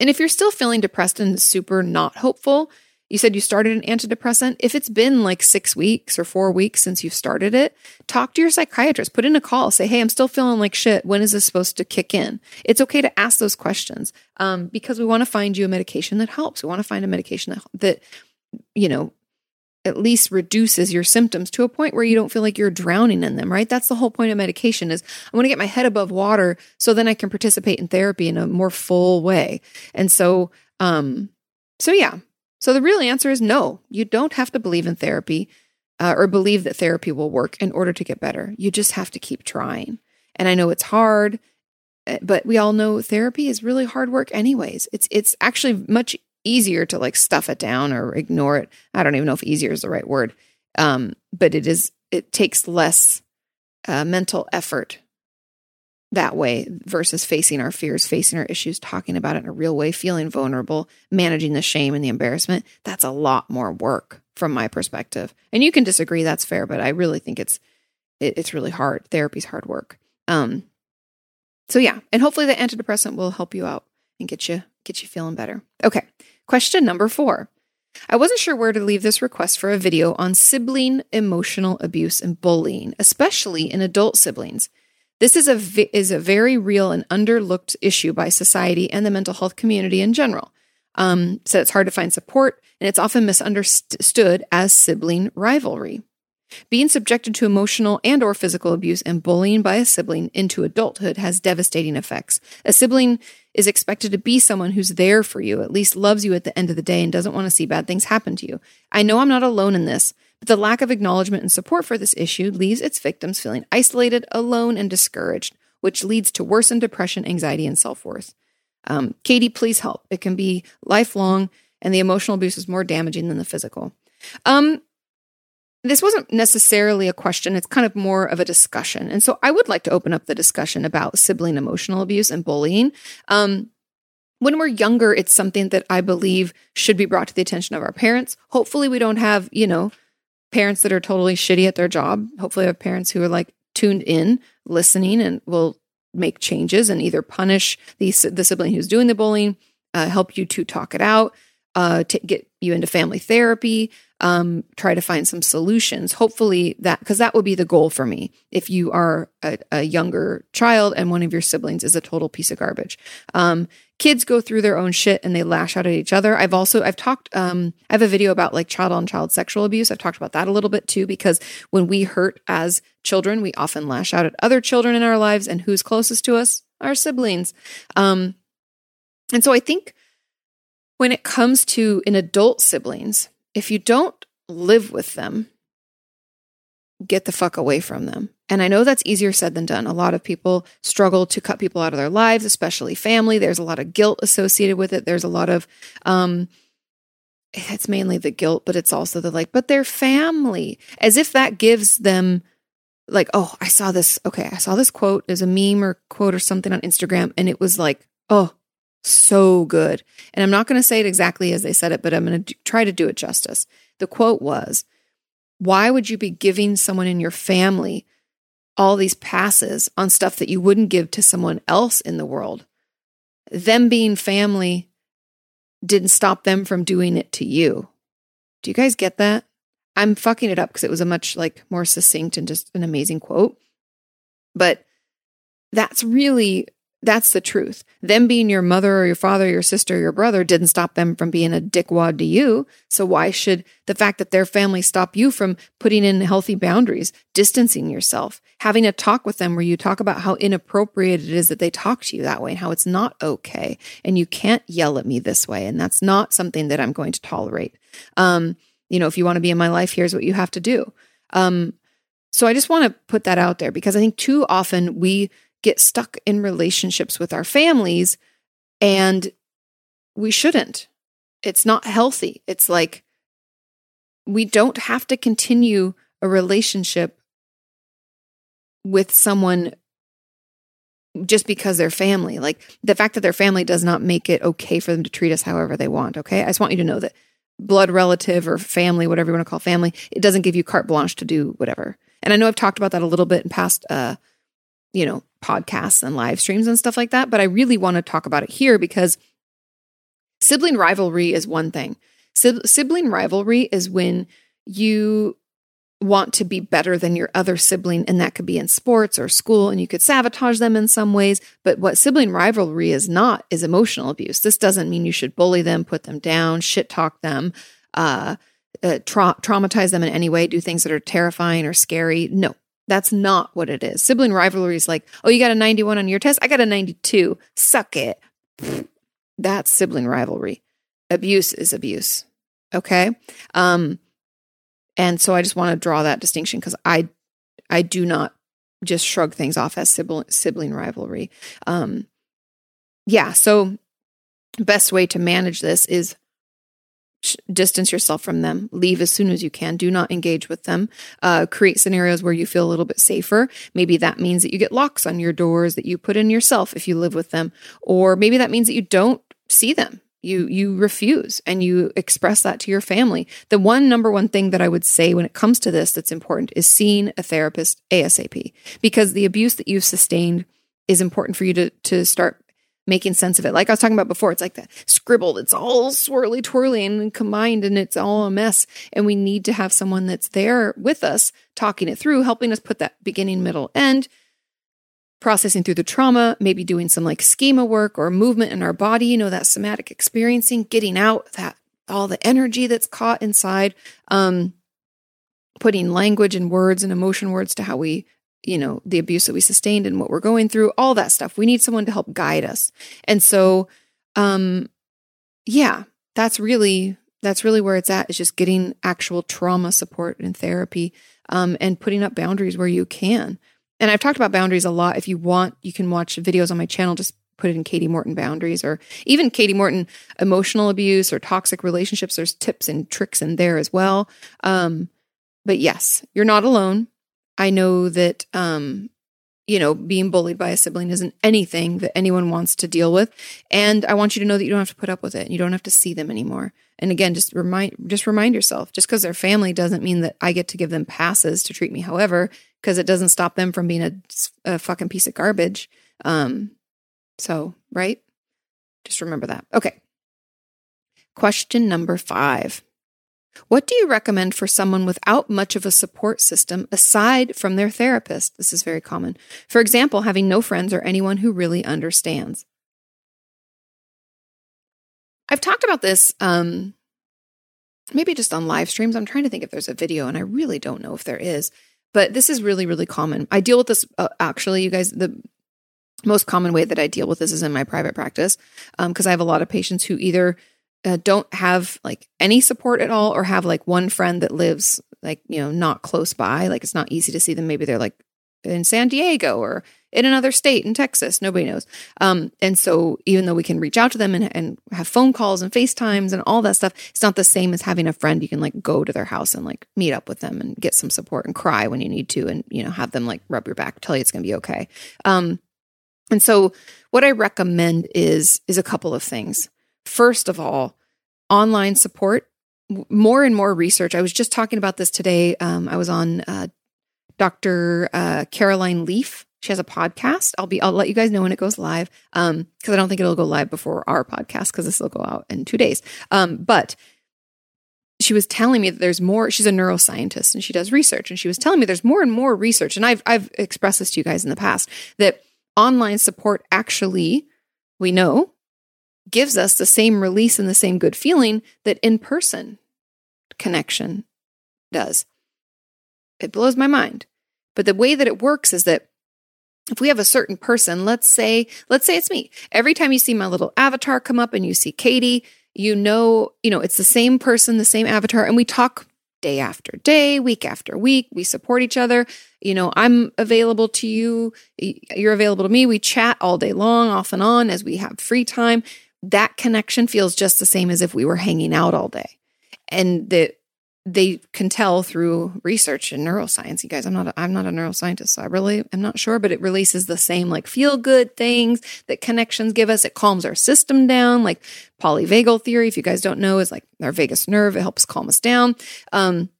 and if you're still feeling depressed and super not hopeful, you said you started an antidepressant. If it's been like six weeks or four weeks since you've started it, talk to your psychiatrist, put in a call, say, Hey, I'm still feeling like shit. When is this supposed to kick in? It's okay to ask those questions um, because we want to find you a medication that helps. We want to find a medication that, that, you know, at least reduces your symptoms to a point where you don't feel like you're drowning in them, right? That's the whole point of medication is I want to get my head above water so then I can participate in therapy in a more full way. And so, um, so yeah. So the real answer is no. You don't have to believe in therapy uh, or believe that therapy will work in order to get better. You just have to keep trying. And I know it's hard, eh, but we all know therapy is really hard work anyways. It's it's actually much easier to like stuff it down or ignore it. I don't even know if easier is the right word. Um, but it is, it takes less uh, mental effort that way versus facing our fears, facing our issues, talking about it in a real way, feeling vulnerable, managing the shame and the embarrassment. That's a lot more work from my perspective. And you can disagree, that's fair, but I really think it's it, it's really hard. Therapy's hard work. Um so yeah, and hopefully the antidepressant will help you out and get you get you feeling better. Okay. Question number four. I wasn't sure where to leave this request for a video on sibling emotional abuse and bullying, especially in adult siblings. This is a vi- is a very real and underlooked issue by society and the mental health community in general. Um, so it's hard to find support, and it's often misunderstood as sibling rivalry. Being subjected to emotional and or physical abuse and bullying by a sibling into adulthood has devastating effects. A sibling is expected to be someone who's there for you, at least loves you at the end of the day and doesn't want to see bad things happen to you. I know I'm not alone in this, but the lack of acknowledgement and support for this issue leaves its victims feeling isolated, alone, and discouraged, which leads to worsened depression, anxiety, and self-worth. Um, Katie, please help. It can be lifelong, and the emotional abuse is more damaging than the physical. Um, this wasn't necessarily a question, it's kind of more of a discussion. And so I would like to open up the discussion about sibling emotional abuse and bullying. Um, when we're younger, it's something that I believe should be brought to the attention of our parents. Hopefully, we don't have, you know, parents that are totally shitty at their job. Hopefully, we have parents who are like tuned in, listening, and will make changes and either punish the, the sibling who's doing the bullying, uh, help you to talk it out, uh, get you into family therapy, um, try to find some solutions. Hopefully, that because that would be the goal for me. If you are a, a, younger child and one of your siblings is a total piece of garbage, um, kids go through their own shit and they lash out at each other. I've also I've talked. Um, I have a video about like child on child sexual abuse. I've talked about that a little bit too because when we hurt as children, we often lash out at other children in our lives, and who's closest to us? Our siblings. Um, and so I think when it comes to an adult siblings, if you don't live with them, get the fuck away from them. And I know that's easier said than done. A lot of people struggle to cut people out of their lives, especially family. There's a lot of guilt associated with it. There's a lot of, um, it's mainly the guilt, but it's also the like, but they're family, as if that gives them like, oh, I saw this. Okay, I saw this quote. There's a meme or quote or something on Instagram, and it was like, oh, so good. And I'm not going to say it exactly as they said it, but I'm going to try to do it justice. The quote was, Why would you be giving someone in your family all these passes on stuff that you wouldn't give to someone else in the world? Them being family didn't stop them from doing it to you. Do you guys get that? I'm fucking it up because it was a much like more succinct and just an amazing quote. But that's really that's the truth. Them being your mother or your father, or your sister, or your brother didn't stop them from being a dickwad to you. So why should the fact that their family stop you from putting in healthy boundaries, distancing yourself, having a talk with them where you talk about how inappropriate it is that they talk to you that way and how it's not okay. And you can't yell at me this way. And that's not something that I'm going to tolerate. Um, you know, if you want to be in my life, here's what you have to do. Um, So I just want to put that out there because I think too often we get stuck in relationships with our families and we shouldn't. It's not healthy. It's like we don't have to continue a relationship with someone just because they're family. Like the fact that they're family does not make it okay for them to treat us however they want. Okay. I just want you to know that blood relative or family, whatever you want to call family, it doesn't give you carte blanche to do whatever. And I know I've talked about that a little bit in past, uh, you know, podcasts and live streams and stuff like that. But I really want to talk about it here because sibling rivalry is one thing. sibling rivalry is when you want to be better than your other sibling, and that could be in sports or school, and you could sabotage them in some ways. But what sibling rivalry is not is emotional abuse. This doesn't mean you should bully them, put them down, shit talk them, uh, uh, tra- traumatize them in any way, do things that are terrifying or scary. No, that's not what it is. Sibling rivalry is like, oh, you got a 91 on your test? I got a 92. Suck it. That's sibling rivalry. Abuse is abuse. Okay. Um, and so I just want to draw that distinction because I I do not just shrug things off as sibling, sibling rivalry. Um, yeah, so best way to manage this is distance yourself from them. Leave as soon as you can. Do not engage with them. Uh, create scenarios where you feel a little bit safer. Maybe that means that you get locks on your doors that you put in yourself if you live with them. Or maybe that means that you don't see them. You you refuse and you express that to your family. The one number one thing that i would say when it comes to this that's important is seeing a therapist asap because the abuse that you've sustained is important for you to to start making sense of it. Like i was talking about before it's like that scribbled it's all swirly twirly and combined and it's all a mess. And we need to have someone that's there with us talking it through helping us put that beginning middle end processing through the trauma, maybe doing some like schema work or movement in our body, you know, that somatic experiencing, getting out that all the energy that's caught inside, um, putting language and words and emotion words to how we, you know, the abuse that we sustained and what we're going through, all that stuff. We need someone to help guide us. And so, um, yeah, that's really that's really where it's at is just getting actual trauma support and therapy um, and putting up boundaries where you can and I've talked about boundaries a lot. If you want, you can watch videos on my channel. Just put it in Kati Morton boundaries or even Kati Morton emotional abuse or toxic relationships. There's tips and tricks in there as well. Um, but yes, you're not alone. I know that, um, you know, being bullied by a sibling isn't anything that anyone wants to deal with. And I want you to know that you don't have to put up with it. And you don't have to see them anymore. And again, just remind, just remind yourself, just because they're family doesn't mean that I get to give them passes to treat me however because it doesn't stop them from being a, a fucking piece of garbage. Um, so, right? Just remember that. Okay. Question number five What do you recommend for someone without much of a support system aside from their therapist? This is very common. For example, having no friends or anyone who really understands. I've talked about this um, maybe just on live streams. I'm trying to think if there's a video, and I really don't know if there is. But this is really, really common. I deal with this uh, actually, you guys, the most common way that I deal with this is in my private practice because um, I have a lot of patients who either uh, don't have like any support at all or have like one friend that lives like, you know, not close by. Like it's not easy to see them. Maybe they're like in San Diego or in another state in Texas. Nobody knows. Um, and so even though we can reach out to them and, and have phone calls and FaceTimes and all that stuff, it's not the same as having a friend you can like go to their house and like meet up with them and get some support and cry when you need to and, you know, have them like rub your back, tell you it's going to be okay. Um, and so what I recommend is, is a couple of things. First of all, online support more and more research. I was just talking about this today. Um, I was on uh, Dr. Uh, Caroline Leaf. She has a podcast. I'll be I'll let you guys know when it goes live. Um, because I don't think it'll go live before our podcast because this will go out in two days. Um, but she was telling me that there's more. She's a neuroscientist and she does research, and she was telling me there's more and more research. And I've I've expressed this to you guys in the past that online support actually we know gives us the same release and the same good feeling that in person connection does. It blows my mind. But the way that it works is that if we have a certain person, let's say, let's say it's me. Every time you see my little avatar come up and you see Kati, you know, you know, it's the same person, the same avatar, and we talk day after day, week after week. We support each other. You know, I'm available to you. You're available to me. We chat all day long, off and on as we have free time. That connection feels just the same as if we were hanging out all day. And the they can tell through research in neuroscience. You guys, I'm not a, I'm not a neuroscientist, so I really am not sure, but it releases the same like feel good things that connections give us. It calms our system down, like polyvagal theory. If you guys don't know, is like our vagus nerve. It helps calm us down. Um,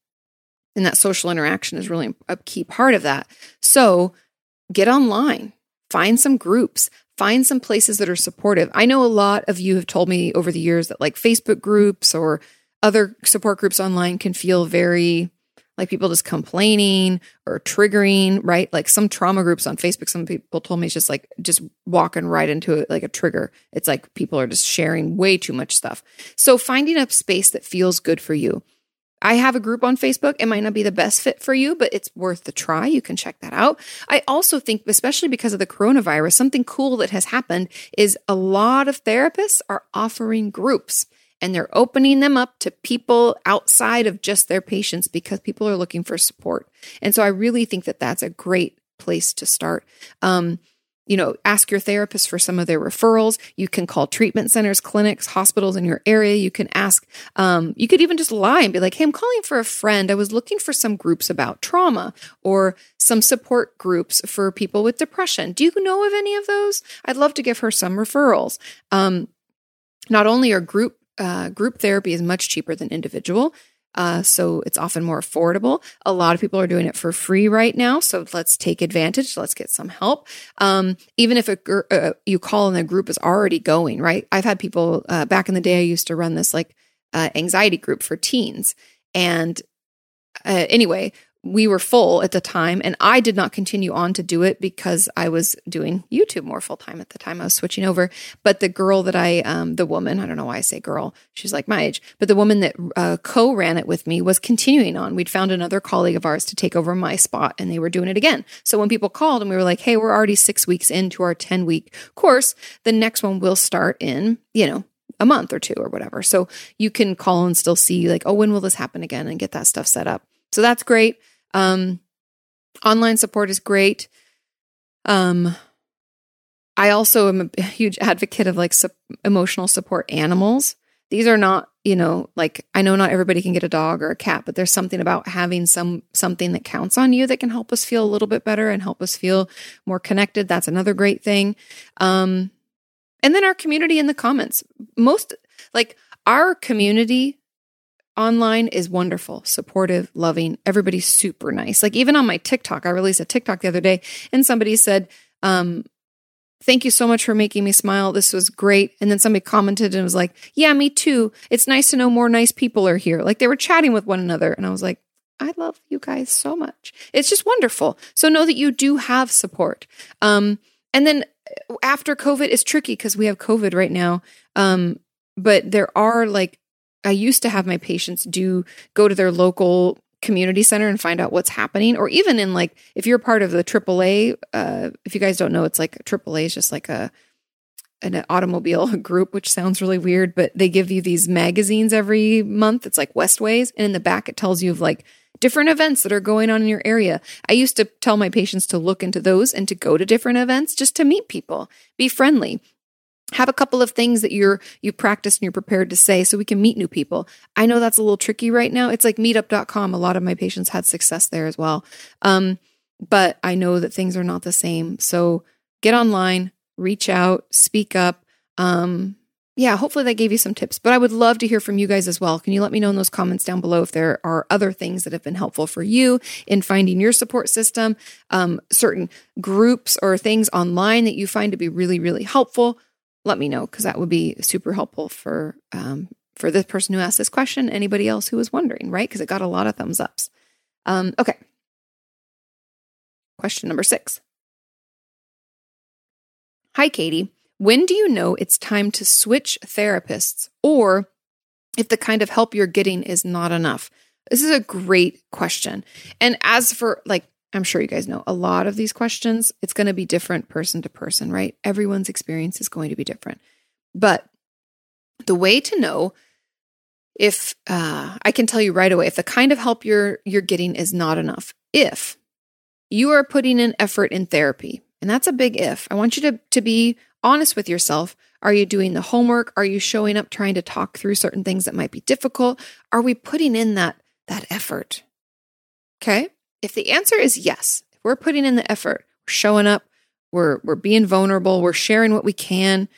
and that social interaction is really a key part of that. So get online, find some groups, find some places that are supportive. I know a lot of you have told me over the years that like Facebook groups or other support groups online can feel very like people just complaining or triggering, right? Like some trauma groups on Facebook, some people told me it's just like just walking right into it like a trigger. It's like people are just sharing way too much stuff. So finding a space that feels good for you. I have a group on Facebook. It might not be the best fit for you, but it's worth the try. You can check that out. I also think, especially because of the coronavirus, something cool that has happened is a lot of therapists are offering groups and they're opening them up to people outside of just their patients because people are looking for support. And so I really think that that's a great place to start. Um, you know, ask your therapist for some of their referrals. You can call treatment centers, clinics, hospitals in your area. You can ask, um, you could even just lie and be like, Hey, I'm calling for a friend. I was looking for some groups about trauma or some support groups for people with depression. Do you know of any of those? I'd love to give her some referrals. Um, not only are group uh, group therapy is much cheaper than individual. Uh, so it's often more affordable. A lot of people are doing it for free right now. So let's take advantage. Let's get some help. Um, even if a, uh, you call and the group is already going, right? I've had people uh, back in the day, I used to run this like uh, anxiety group for teens. And uh, anyway, we were full at the time and I did not continue on to do it because I was doing YouTube more full time at the time. I was switching over. But the girl that I, um, the woman, I don't know why I say girl, she's like my age, but the woman that uh, co ran it with me was continuing on. We'd found another colleague of ours to take over my spot and they were doing it again. So when people called and we were like, hey, we're already six weeks into our 10 week course, the next one will start in, you know, a month or two or whatever. So you can call and still see like, oh, when will this happen again and get that stuff set up. So that's great. Um, online support is great. Um, I also am a huge advocate of like su- emotional support animals. These are not, you know, like I know not everybody can get a dog or a cat, but there's something about having some something that counts on you that can help us feel a little bit better and help us feel more connected. That's another great thing. Um, and then our community in the comments. Most like our community online is wonderful, supportive, loving. Everybody's super nice. Like even on my TikTok, I released a TikTok the other day and somebody said, um, Thank you so much for making me smile. This was great. And then somebody commented and was like, Yeah, me too. It's nice to know more nice people are here. Like they were chatting with one another. And I was like, I love you guys so much. It's just wonderful. So know that you do have support. Um, and then after COVID, it's tricky because we have COVID right now. Um, but there are like I used to have my patients do go to their local community center and find out what's happening or even in like if you're part of the AAA uh if you guys don't know it's like AAA is just like a an automobile group which sounds really weird but they give you these magazines every month it's like Westways and in the back it tells you of like different events that are going on in your area. I used to tell my patients to look into those and to go to different events just to meet people, be friendly have a couple of things that you're you practice and you're prepared to say so we can meet new people. I know that's a little tricky right now. It's like meetup.com a lot of my patients had success there as well. Um, but i know that things are not the same. So get online reach out speak up. Um, yeah hopefully that gave you some tips but i would love to hear from you guys as well. Can you let me know in those comments down below if there are other things that have been helpful for you in finding your support system? Um, certain groups or things online that you find to be really really helpful let me know because that would be super helpful for um, for the person who asked this question. Anybody else who was wondering, right? Because it got a lot of thumbs ups. Um, okay. Question number six. Hi, Kati. When do you know it's time to switch therapists or if the kind of help you're getting is not enough? This is a great question. And as for like I'm sure you guys know a lot of these questions, it's going to be different person to person, right? Everyone's experience is going to be different. But the way to know if uh, I can tell you right away if the kind of help you're you're getting is not enough, if you are putting in effort in therapy, and that's a big if. I want you to to be honest with yourself. Are you doing the homework? Are you showing up trying to talk through certain things that might be difficult? Are we putting in that that effort? Okay? If the answer is yes, if we're putting in the effort, we're showing up, we're we're being vulnerable, we're sharing what we can,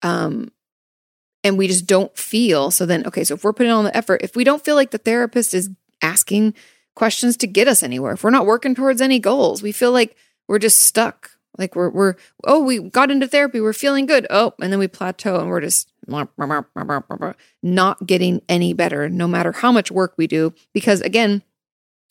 um, and we just don't feel. So then, okay, so if we're putting on the effort, if we don't feel like the therapist is asking questions to get us anywhere, if we're not working towards any goals, we feel like we're just stuck. Like we're we're oh we got into therapy, we're feeling good. Oh, and then we plateau and we're just not getting any better, no matter how much work we do. Because again,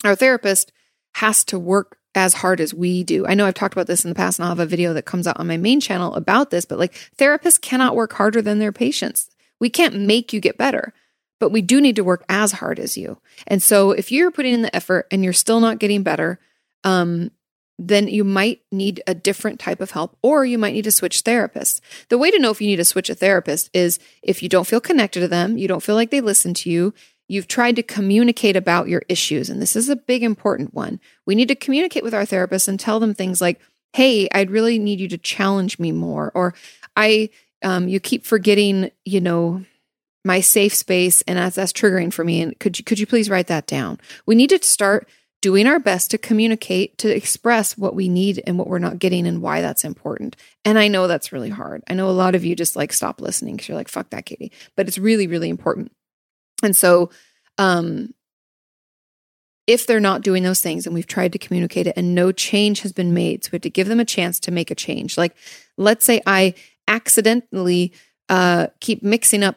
our therapist has to work as hard as we do. I know I've talked about this in the past, and I'll have a video that comes out on my main channel about this, but like therapists cannot work harder than their patients. We can't make you get better, but we do need to work as hard as you. And so if you're putting in the effort and you're still not getting better, um, then you might need a different type of help or you might need to switch therapists. The way to know if you need to switch a therapist is if you don't feel connected to them, you don't feel like they listen to you, you've tried to communicate about your issues. And this is a big important one. We need to communicate with our therapists and tell them things like, hey, I'd really need you to challenge me more. Or I, um, you keep forgetting, you know, my safe space and that's, that's triggering for me. And could you, could you please write that down? We need to start doing our best to communicate, to express what we need and what we're not getting and why that's important. And I know that's really hard. I know a lot of you just like stop listening because you're like, fuck that, Kati. But it's really, really important. And so, um, if they're not doing those things and we've tried to communicate it and no change has been made, so we have to give them a chance to make a change. Like, let's say I accidentally uh, keep mixing up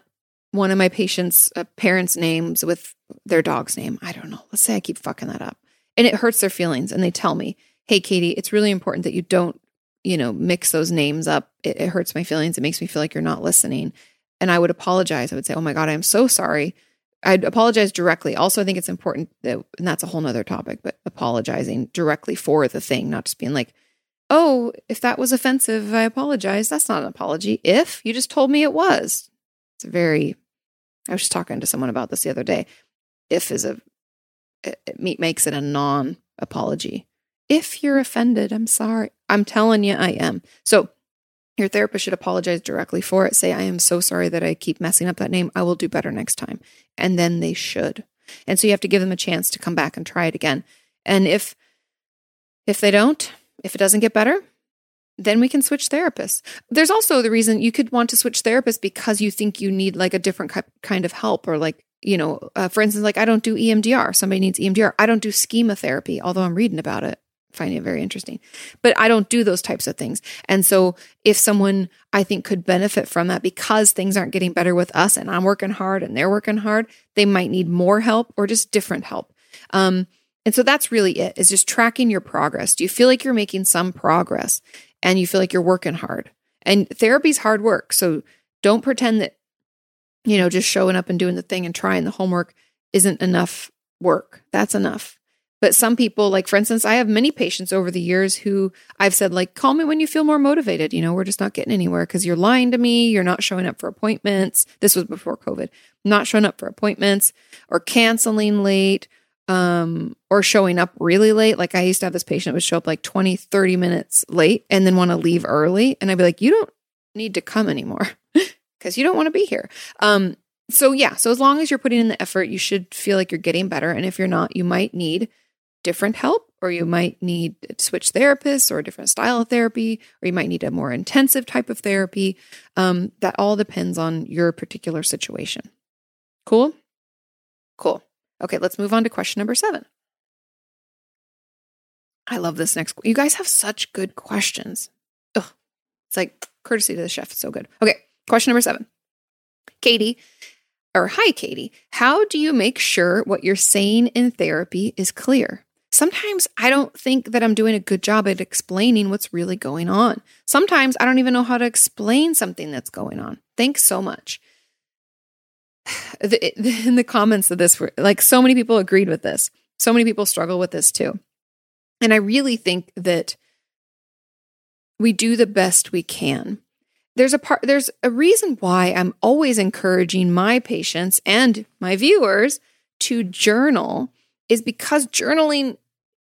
one of my patients' uh, parents' names with their dog's name. I don't know. Let's say I keep fucking that up and it hurts their feelings. And they tell me, hey, Kati, it's really important that you don't, you know, mix those names up. It, it hurts my feelings. It makes me feel like you're not listening. And I would apologize. I would say, oh my God, I'm so sorry. I'd apologize directly. Also, I think it's important that, and that's a whole nother topic, but apologizing directly for the thing, not just being like, oh, if that was offensive, I apologize. That's not an apology. If you just told me it was, it's very, I was just talking to someone about this the other day. If is a, it makes it a non apology. If you're offended, I'm sorry. I'm telling you, I am. So your therapist should apologize directly for it. Say, I am so sorry that I keep messing up that name. I will do better next time. And then they should. And so you have to give them a chance to come back and try it again. And if if they don't, if it doesn't get better, then we can switch therapists. There's also the reason you could want to switch therapists because you think you need like a different kind of help or like, you know, uh, for instance, like I don't do EMDR. Somebody needs EMDR. I don't do schema therapy, although I'm reading about it finding it very interesting. But I don't do those types of things. And so if someone I think could benefit from that because things aren't getting better with us and I'm working hard and they're working hard, they might need more help or just different help. Um, and so that's really it is just tracking your progress. Do you feel like you're making some progress and you feel like you're working hard? And therapy's hard work. So don't pretend that, you know, just showing up and doing the thing and trying the homework isn't enough work. That's enough. But some people, like for instance, I have many patients over the years who I've said, like, call me when you feel more motivated. You know, we're just not getting anywhere because you're lying to me. You're not showing up for appointments. This was before COVID, not showing up for appointments or canceling late um, or showing up really late. Like I used to have this patient would show up like 20, 30 minutes late and then want to leave early. And I'd be like, you don't need to come anymore because you don't want to be here. Um, so yeah, so as long as you're putting in the effort, you should feel like you're getting better. And if you're not, you might need different help, or you might need to switch therapists or a different style of therapy, or you might need a more intensive type of therapy. Um, that all depends on your particular situation. Cool? Cool. Okay, let's move on to question number seven. I love this next. You guys have such good questions. Ugh, it's like courtesy to the chef. So good. Okay, question number seven. Kati, or hi, Kati, how do you make sure what you're saying in therapy is clear? Sometimes I don't think that I'm doing a good job at explaining what's really going on. Sometimes I don't even know how to explain something that's going on. Thanks so much. In the comments of this, like so many people agreed with this. So many people struggle with this too. And I really think that we do the best we can. there's a part there's a reason why I'm always encouraging my patients and my viewers to journal is because journaling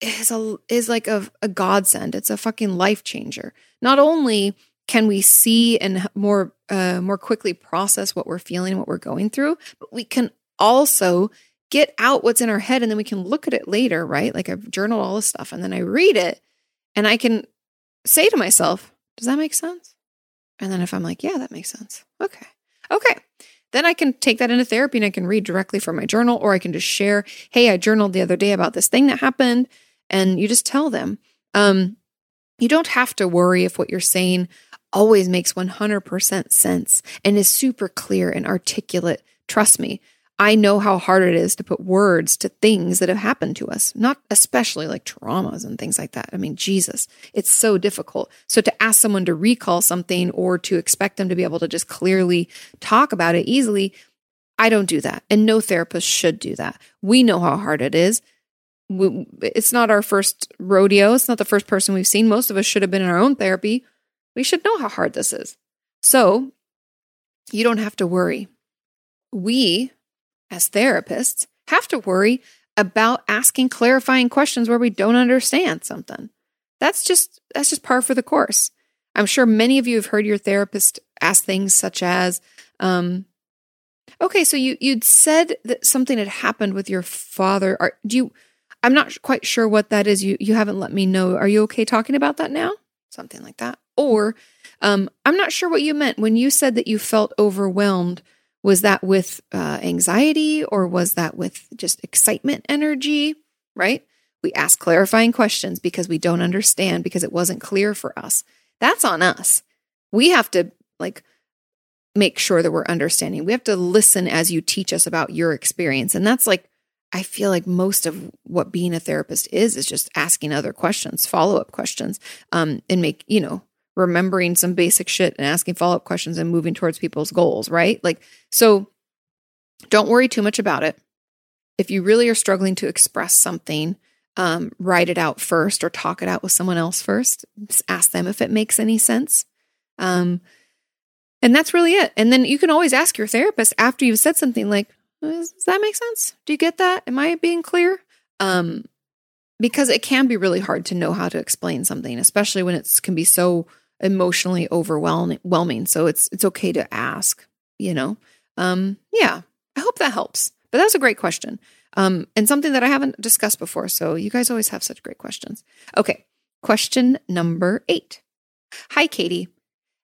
is a is like a, a godsend. It's a fucking life changer. Not only can we see and more uh, more quickly process what we're feeling, what we're going through, but we can also get out what's in our head and then we can look at it later, right? Like I've journaled all this stuff and then I read it and I can say to myself, does that make sense? And then if I'm like, yeah, that makes sense. Okay. Okay. Then I can take that into therapy and I can read directly from my journal or I can just share, hey, I journaled the other day about this thing that happened. And you just tell them. Um, you don't have to worry if what you're saying always makes 100% sense and is super clear and articulate. Trust me, I know how hard it is to put words to things that have happened to us, not especially like traumas and things like that. I mean, Jesus, it's so difficult. So to ask someone to recall something or to expect them to be able to just clearly talk about it easily, I don't do that. And no therapist should do that. We know how hard it is. It's not our first rodeo. It's not the first person we've seen. Most of us should have been in our own therapy. We should know how hard this is. So you don't have to worry. We as therapists, have to worry about asking clarifying questions where we don't understand something. That's just that's just par for the course. I'm sure many of you have heard your therapist ask things such as, um, "Okay, so you you'd said that something had happened with your father. Are, do you? I'm not quite sure what that is. You you haven't let me know. Are you okay talking about that now? Something like that. Or, um, I'm not sure what you meant when you said that you felt overwhelmed was that with uh, anxiety or was that with just excitement energy? Right? We ask clarifying questions because we don't understand because it wasn't clear for us. That's on us. We have to like make sure that we're understanding. We have to listen as you teach us about your experience. And that's like, I feel like most of what being a therapist is, is just asking other questions, follow up questions, um, and make, you know, remembering some basic shit and asking follow up questions and moving towards people's goals, right? Like, so don't worry too much about it. If you really are struggling to express something, um, write it out first or talk it out with someone else first. Just ask them if it makes any sense. Um, and that's really it. And then you can always ask your therapist after you've said something like, does that make sense? Do you get that? Am I being clear? Um, because it can be really hard to know how to explain something, especially when it can be so emotionally overwhelming. So it's it's okay to ask, you know. Um, yeah, I hope that helps. But that's a great question. Um, and something that I haven't discussed before. So you guys always have such great questions. Okay, question number eight. Hi, Kati.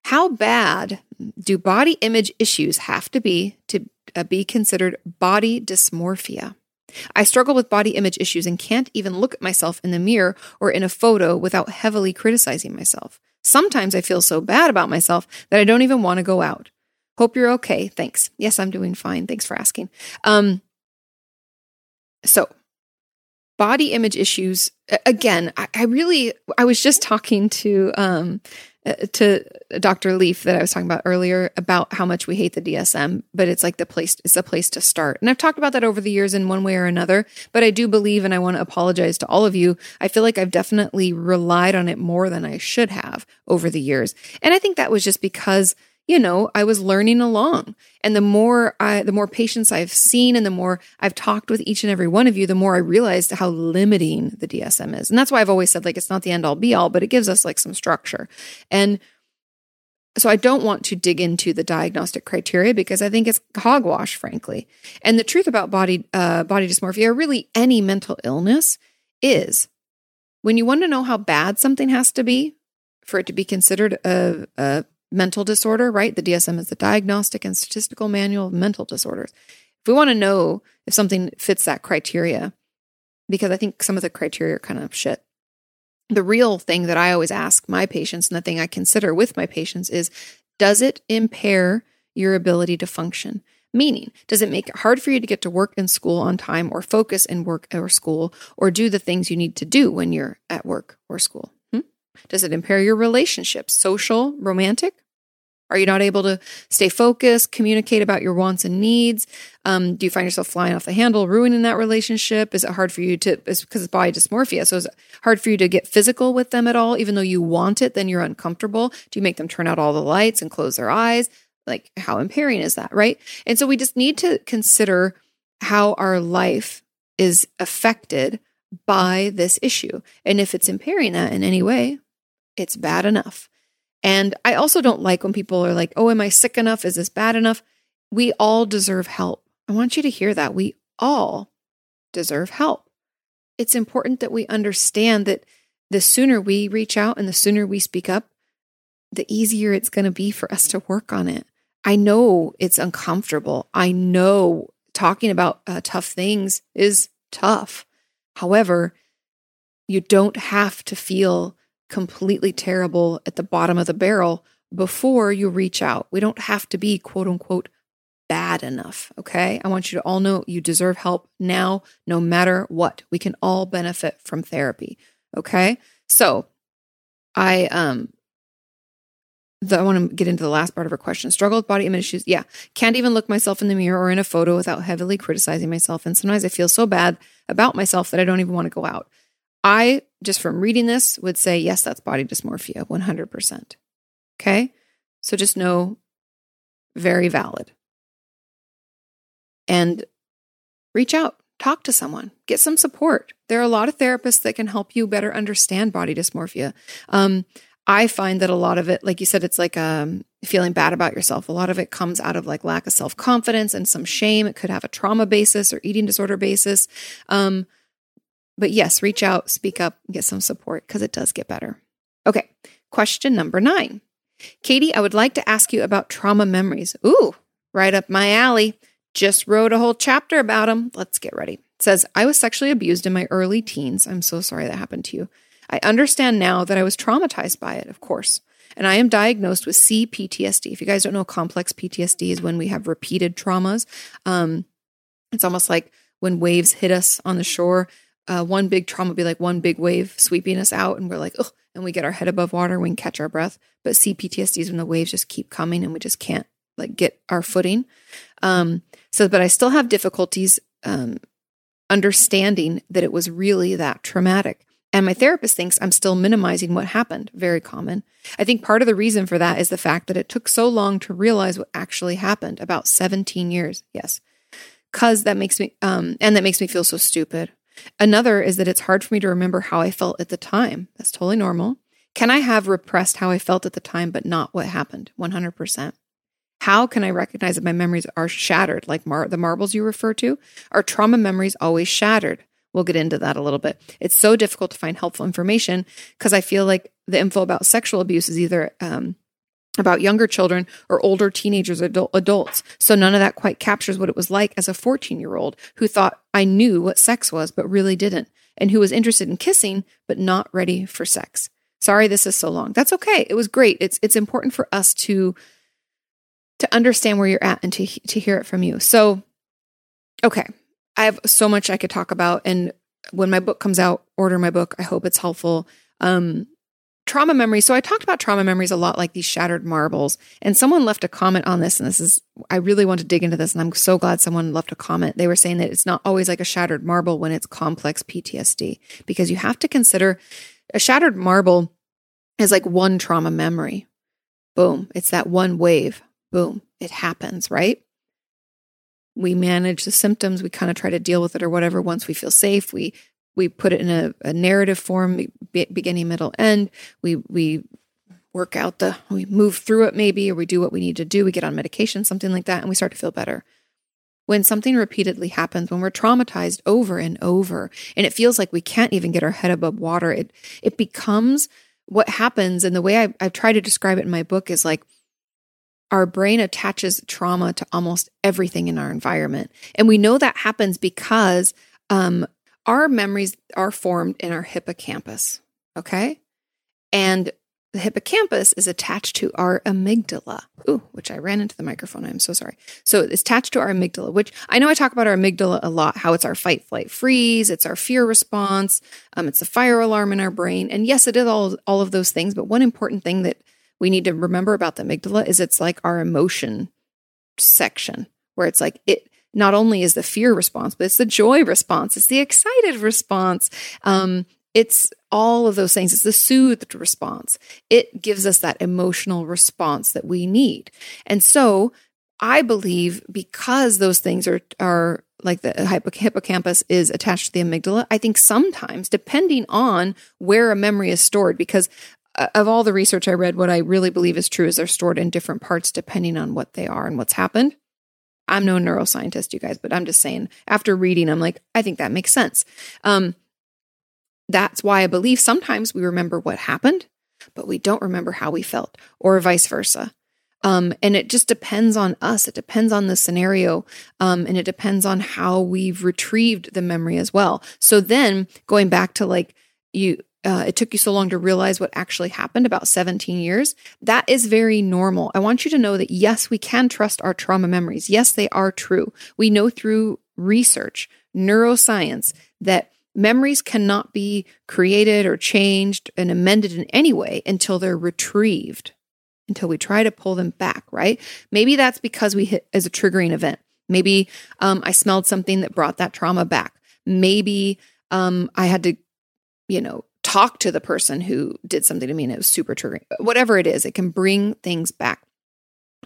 How bad do body image issues have to be to uh, be considered body dysmorphia? I struggle with body image issues and can't even look at myself in the mirror or in a photo without heavily criticizing myself. Sometimes I feel so bad about myself that I don't even want to go out. Hope you're okay. Thanks. Yes, I'm doing fine. Thanks for asking. Um, so, body image issues. Again, I, I really, I was just talking to um, uh, to Dr. Leaf that I was talking about earlier about how much we hate the DSM, but it's like the place, it's a place to start. And I've talked about that over the years in one way or another, but I do believe, and I want to apologize to all of you. I feel like I've definitely relied on it more than I should have over the years. And I think that was just because you know, I was learning along. And the more I, the more patients I've seen and the more I've talked with each and every one of you, the more I realized how limiting the DSM is. And that's why I've always said, like, it's not the end all be all, but it gives us like some structure. And so I don't want to dig into the diagnostic criteria because I think it's hogwash, frankly. And the truth about body, uh, body dysmorphia, or really any mental illness, is when you want to know how bad something has to be for it to be considered a, a mental disorder, right? The DSM is the Diagnostic and Statistical Manual of Mental Disorders. If we want to know if something fits that criteria, because I think some of the criteria are kind of shit. The real thing that I always ask my patients and the thing I consider with my patients is does it impair your ability to function? Meaning, does it make it hard for you to get to work and school on time or focus in work or school or do the things you need to do when you're at work or school? Does it impair your relationships, social, romantic, Are you not able to stay focused, communicate about your wants and needs? Um, do you find yourself flying off the handle, ruining that relationship? Is it hard for you to, because it's body dysmorphia. So is it hard for you to get physical with them at all? Even though you want it, then you're uncomfortable. Do you make them turn out all the lights and close their eyes? Like, how impairing is that? Right. And so we just need to consider how our life is affected by this issue. And if it's impairing that in any way, it's bad enough. And I also don't like when people are like, oh, am I sick enough? Is this bad enough? We all deserve help. I want you to hear that. We all deserve help. It's important that we understand that the sooner we reach out and the sooner we speak up, the easier it's going to be for us to work on it. I know it's uncomfortable. I know talking about uh, tough things is tough. However, you don't have to feel completely terrible at the bottom of the barrel before you reach out. We don't have to be quote unquote bad enough. Okay. I want you to all know you deserve help now, no matter what. We can all benefit from therapy. Okay. So I, um, the, I want to get into the last part of her question. Struggle with body image issues. Yeah. Can't even look myself in the mirror or in a photo without heavily criticizing myself. And sometimes I feel so bad about myself that I don't even want to go out. I, just from reading this, would say, yes, that's body dysmorphia, 100%. Okay. So just know, very valid. And reach out, talk to someone, get some support. There are a lot of therapists that can help you better understand body dysmorphia. Um, I find that a lot of it, like you said, it's like um, feeling bad about yourself. A lot of it comes out of like lack of self confidence and some shame. It could have a trauma basis or eating disorder basis. Um, but yes, reach out, speak up, get some support because it does get better. Okay, question number nine. Kati, I would like to ask you about trauma memories. Ooh, right up my alley. Just wrote a whole chapter about them. Let's get ready. It says, I was sexually abused in my early teens. I'm so sorry that happened to you. I understand now that I was traumatized by it, of course. And I am diagnosed with CPTSD. If you guys don't know, complex PTSD is when we have repeated traumas. Um, it's almost like when waves hit us on the shore uh, one big trauma would be like one big wave sweeping us out, and we're like, oh, and we get our head above water, we can catch our breath. But CPTSD is when the waves just keep coming and we just can't like get our footing. Um, so, but I still have difficulties um, understanding that it was really that traumatic. And my therapist thinks I'm still minimizing what happened. Very common. I think part of the reason for that is the fact that it took so long to realize what actually happened about 17 years. Yes. Cause that makes me, um, and that makes me feel so stupid. Another is that it's hard for me to remember how I felt at the time. That's totally normal. Can I have repressed how I felt at the time, but not what happened? 100%. How can I recognize that my memories are shattered, like mar- the marbles you refer to? Are trauma memories always shattered? We'll get into that a little bit. It's so difficult to find helpful information because I feel like the info about sexual abuse is either um, about younger children or older teenagers, adult, adults. So none of that quite captures what it was like as a 14 year old who thought I knew what sex was, but really didn't, and who was interested in kissing, but not ready for sex. Sorry, this is so long. That's okay. It was great. It's it's important for us to to understand where you're at and to to hear it from you. So, okay, I have so much I could talk about, and when my book comes out, order my book. I hope it's helpful. Um, trauma memories. So I talked about trauma memories a lot, like these shattered marbles. And someone left a comment on this, and this is, I really want to dig into this, and I'm so glad someone left a comment. They were saying that it's not always like a shattered marble when it's complex PTSD, because you have to consider a shattered marble is like one trauma memory. Boom. It's that one wave. Boom. It happens, right? We manage the symptoms. We kind of try to deal with it or whatever. Once we feel safe, we we put it in a, a narrative form, beginning, middle, end. We we work out the we move through it maybe, or we do what we need to do. We get on medication, something like that, and we start to feel better. When something repeatedly happens, when we're traumatized over and over, and it feels like we can't even get our head above water, it it becomes what happens. And the way I, I try to describe it in my book is like our brain attaches trauma to almost everything in our environment, and we know that happens because um, our memories are formed in our hippocampus, okay? And the hippocampus is attached to our amygdala. Ooh, which I ran into the microphone. I'm so sorry. So it's attached to our amygdala, which I know I talk about our amygdala a lot, how it's our fight, flight, freeze, it's our fear response, um, it's the fire alarm in our brain. And yes, it is all, all of those things. But one important thing that we need to remember about the amygdala is it's like our emotion section where it's like it not only is the fear response, but it's the joy response, it's the excited response. Um, it's all of those things. It's the soothed response. It gives us that emotional response that we need. And so I believe because those things are are like the hippocampus is attached to the amygdala, I think sometimes depending on where a memory is stored because of all the research I read, what I really believe is true is they're stored in different parts depending on what they are and what's happened. I'm no neuroscientist, you guys, but I'm just saying, after reading, I'm like, I think that makes sense. Um, that's why I believe sometimes we remember what happened, but we don't remember how we felt, or vice versa. Um, and it just depends on us. It depends on the scenario. Um, and it depends on how we've retrieved the memory as well. So then going back to like you, uh, it took you so long to realize what actually happened about 17 years. That is very normal. I want you to know that yes, we can trust our trauma memories. Yes, they are true. We know through research, neuroscience, that memories cannot be created or changed and amended in any way until they're retrieved, until we try to pull them back, right? Maybe that's because we hit as a triggering event. Maybe um, I smelled something that brought that trauma back. Maybe um, I had to, you know, talk to the person who did something to me and it was super triggering. Whatever it is, it can bring things back.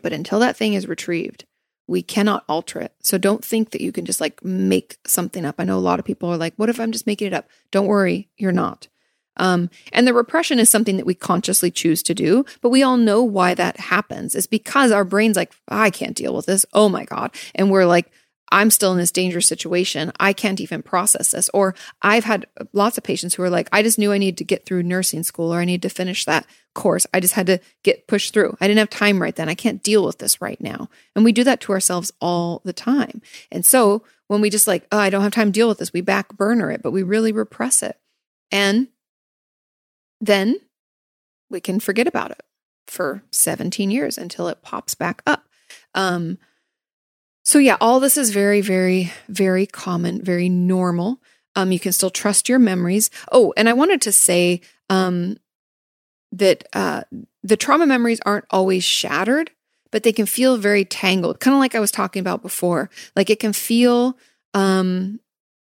But until that thing is retrieved, we cannot alter it. So don't think that you can just like make something up. I know a lot of people are like, what if I'm just making it up? Don't worry, you're not. Um, and the repression is something that we consciously choose to do, but we all know why that happens. It's because our brain's like, I can't deal with this. Oh my God. And we're like, I'm still in this dangerous situation. I can't even process this. Or I've had lots of patients who are like, I just knew I needed to get through nursing school or I need to finish that course. I just had to get pushed through. I didn't have time right then. I can't deal with this right now. And we do that to ourselves all the time. And so when we just like, oh, I don't have time to deal with this, we back burner it, but we really repress it. And then we can forget about it for 17 years until it pops back up. Um, so, yeah, all this is very, very, very common, very normal. Um, you can still trust your memories. Oh, and I wanted to say um, that uh, the trauma memories aren't always shattered, but they can feel very tangled, kind of like I was talking about before. Like it can feel, um,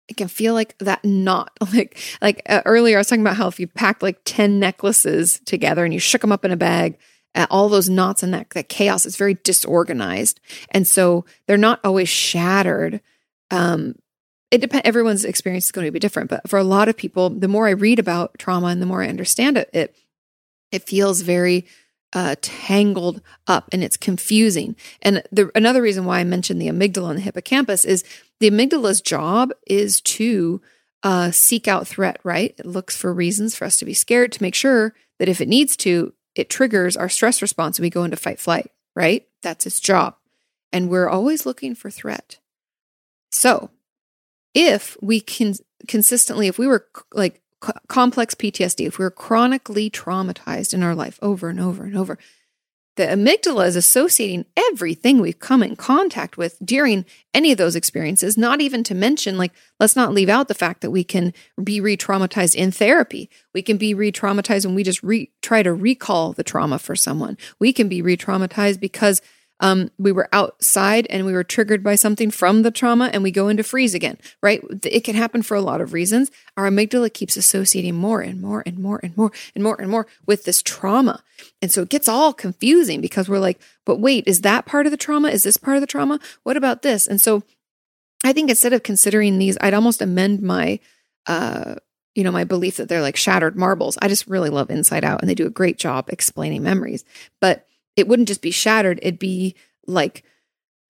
it can feel like that knot. Like like uh, earlier, I was talking about how if you packed like ten necklaces together and you shook them up in a bag, all those knots and that, that chaos is very disorganized. And so they're not always shattered. Um, it depends, everyone's experience is going to be different. But for a lot of people, the more I read about trauma and the more I understand it, it, it feels very uh, tangled up and it's confusing. And the, another reason why I mentioned the amygdala and the hippocampus is the amygdala's job is to uh, seek out threat, right? It looks for reasons for us to be scared to make sure that if it needs to, it triggers our stress response and we go into fight flight, right? That's its job. And we're always looking for threat. So, if we can consistently, if we were like complex PTSD, if we were chronically traumatized in our life over and over and over, the amygdala is associating everything we've come in contact with during any of those experiences, not even to mention, like, let's not leave out the fact that we can be re traumatized in therapy. We can be re traumatized when we just re- try to recall the trauma for someone. We can be re traumatized because um, we were outside and we were triggered by something from the trauma and we go into freeze again, right? It can happen for a lot of reasons. Our amygdala keeps associating more and more and more and more and more and more with this trauma. And so it gets all confusing because we're like, but wait, is that part of the trauma? Is this part of the trauma? What about this? And so I think instead of considering these, I'd almost amend my, uh, you know, my belief that they're like shattered marbles. I just really love Inside Out and they do a great job explaining memories. But it wouldn't just be shattered, it'd be like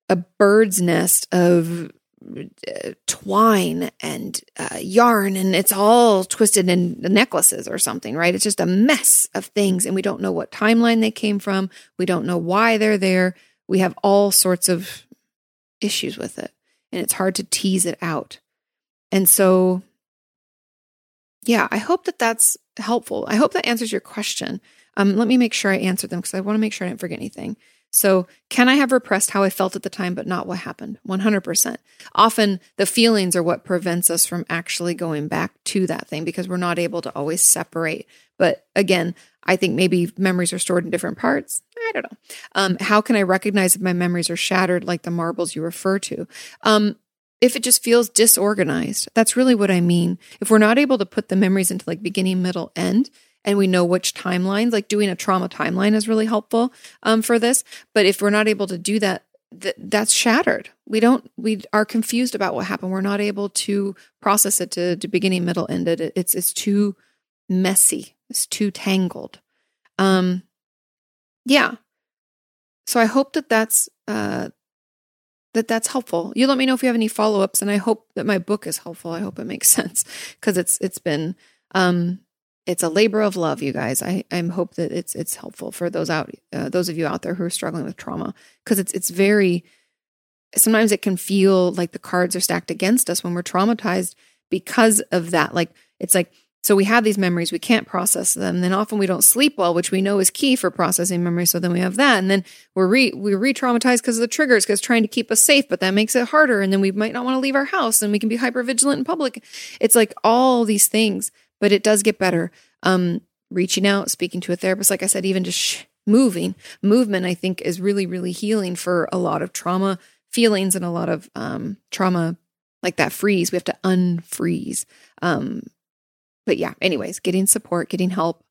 a bird's nest of uh, twine and uh, yarn and it's all twisted in necklaces or something right? It's just a mess of things and we don't know what timeline they came from. We don't know why they're there. We have all sorts of issues with it and it's hard to tease it out. And so yeah i hope that that's helpful. I hope that answers your question um, let me make sure I answered them because I want to make sure I didn't forget anything. So, can I have repressed how I felt at the time, but not what happened? 100%. Often the feelings are what prevents us from actually going back to that thing because we're not able to always separate. But again, I think maybe memories are stored in different parts. I don't know. Um, how can I recognize if my memories are shattered, like the marbles you refer to? Um, if it just feels disorganized, that's really what I mean. If we're not able to put the memories into like beginning, middle, end, and we know which timelines, like doing a trauma timeline is really helpful um, for this. But if we're not able to do that, th- that's shattered. We don't, we are confused about what happened. We're not able to process it to, to beginning, middle, end. It, it's, it's too messy. It's too tangled. Um, yeah. So I hope that that's, uh, that that's helpful. You let me know if you have any follow-ups and I hope that my book is helpful. I hope it makes sense because it's it's been um it's a labor of love, you guys. I I hope that it's it's helpful for those out uh, those of you out there who are struggling with trauma because it's it's very sometimes it can feel like the cards are stacked against us when we're traumatized because of that. Like it's like so we have these memories, we can't process them. Then often we don't sleep well, which we know is key for processing memories. So then we have that, and then we're re we're re-traumatized because of the triggers, because trying to keep us safe, but that makes it harder. And then we might not want to leave our house, and we can be hyper vigilant in public. It's like all these things, but it does get better. Um, reaching out, speaking to a therapist, like I said, even just sh- moving, movement, I think is really really healing for a lot of trauma feelings and a lot of um, trauma like that freeze. We have to unfreeze. Um, but yeah, anyways, getting support, getting help,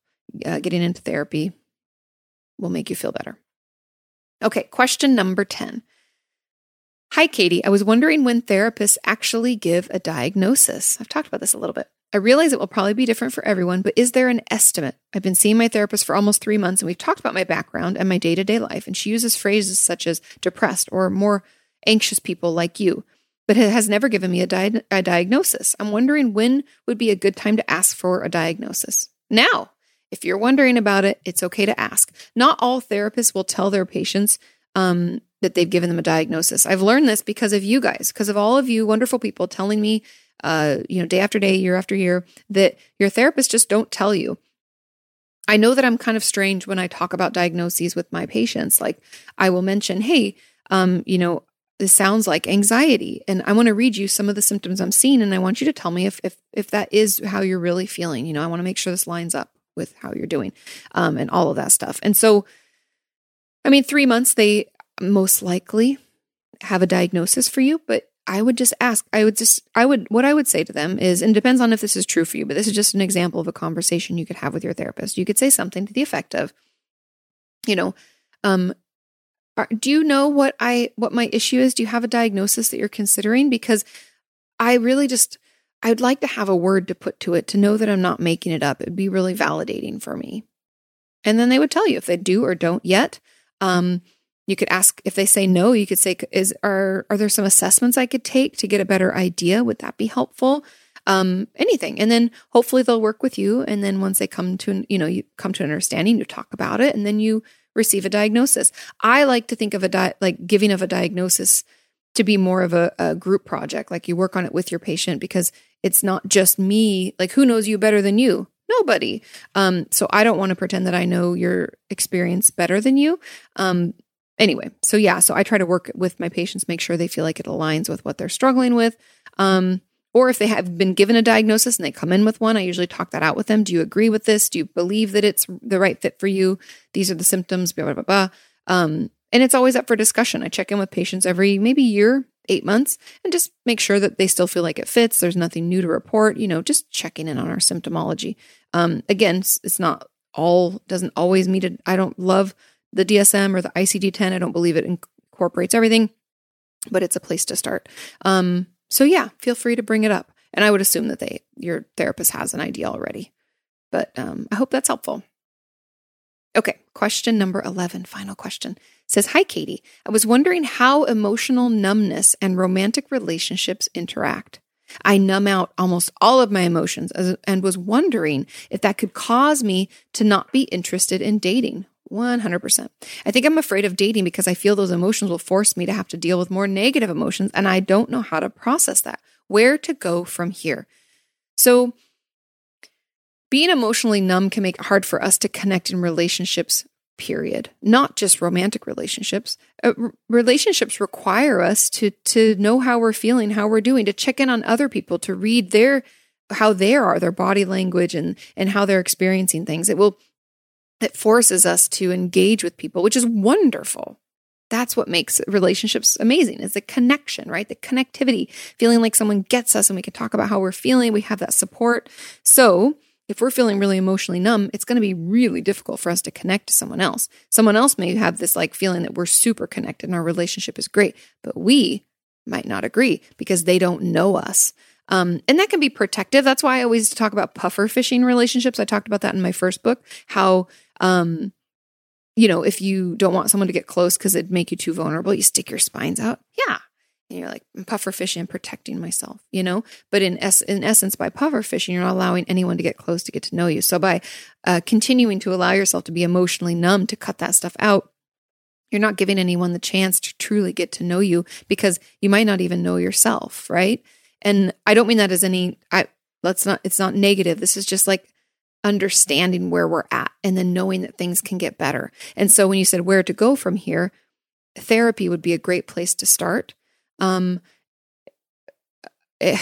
uh, getting into therapy will make you feel better. Okay, question number 10. Hi, Kati. I was wondering when therapists actually give a diagnosis. I've talked about this a little bit. I realize it will probably be different for everyone, but is there an estimate? I've been seeing my therapist for almost three months, and we've talked about my background and my day to day life, and she uses phrases such as depressed or more anxious people like you but has never given me a, di- a diagnosis. I'm wondering when would be a good time to ask for a diagnosis. Now, if you're wondering about it, it's okay to ask. Not all therapists will tell their patients um, that they've given them a diagnosis. I've learned this because of you guys, because of all of you wonderful people telling me, uh, you know, day after day, year after year, that your therapists just don't tell you. I know that I'm kind of strange when I talk about diagnoses with my patients. Like I will mention, hey, um, you know, this sounds like anxiety and i want to read you some of the symptoms i'm seeing and i want you to tell me if if if that is how you're really feeling you know i want to make sure this lines up with how you're doing um, and all of that stuff and so i mean three months they most likely have a diagnosis for you but i would just ask i would just i would what i would say to them is and depends on if this is true for you but this is just an example of a conversation you could have with your therapist you could say something to the effect of you know um are, do you know what I what my issue is? Do you have a diagnosis that you're considering? Because I really just I'd like to have a word to put to it to know that I'm not making it up. It'd be really validating for me. And then they would tell you if they do or don't yet. Um, you could ask if they say no. You could say, "Is are are there some assessments I could take to get a better idea? Would that be helpful?" Um, anything, and then hopefully they'll work with you. And then once they come to an, you know you come to an understanding, you talk about it, and then you receive a diagnosis. I like to think of a di- like giving of a diagnosis to be more of a, a group project. Like you work on it with your patient because it's not just me. Like who knows you better than you? Nobody. Um, so I don't want to pretend that I know your experience better than you. Um, anyway, so yeah, so I try to work with my patients, make sure they feel like it aligns with what they're struggling with. Um, or if they have been given a diagnosis and they come in with one, I usually talk that out with them. Do you agree with this? Do you believe that it's the right fit for you? These are the symptoms, blah, blah, blah, blah. Um, and it's always up for discussion. I check in with patients every maybe year, eight months, and just make sure that they still feel like it fits. There's nothing new to report, you know, just checking in on our symptomology. Um, again, it's not all, doesn't always meet it. I don't love the DSM or the ICD 10. I don't believe it incorporates everything, but it's a place to start. Um, so yeah, feel free to bring it up. And I would assume that they your therapist has an idea already. But um, I hope that's helpful. Okay, question number 11, final question. says, Hi, Kati. I was wondering how emotional numbness and romantic relationships interact. I numb out almost all of my emotions and was wondering if that could cause me to not be interested in dating. 100%. I think I'm afraid of dating because I feel those emotions will force me to have to deal with more negative emotions and I don't know how to process that. Where to go from here? So, being emotionally numb can make it hard for us to connect in relationships, period. Not just romantic relationships. Uh, r- relationships require us to to know how we're feeling, how we're doing, to check in on other people, to read their how they are, their body language and and how they're experiencing things. It will that forces us to engage with people, which is wonderful. That's what makes relationships amazing is the connection, right? The connectivity, feeling like someone gets us and we can talk about how we're feeling. We have that support. So if we're feeling really emotionally numb, it's going to be really difficult for us to connect to someone else. Someone else may have this like feeling that we're super connected and our relationship is great, but we might not agree because they don't know us. Um, and that can be protective. That's why I always talk about puffer fishing relationships. I talked about that in my first book, how, um, you know, if you don't want someone to get close because it'd make you too vulnerable, you stick your spines out. Yeah. And you're like, puffer fishing and protecting myself, you know? But in, es- in essence, by puffer fishing, you're not allowing anyone to get close to get to know you. So by uh, continuing to allow yourself to be emotionally numb, to cut that stuff out, you're not giving anyone the chance to truly get to know you because you might not even know yourself, right? And I don't mean that as any I let's not it's not negative. This is just like understanding where we're at and then knowing that things can get better. And so when you said where to go from here, therapy would be a great place to start. Um eh,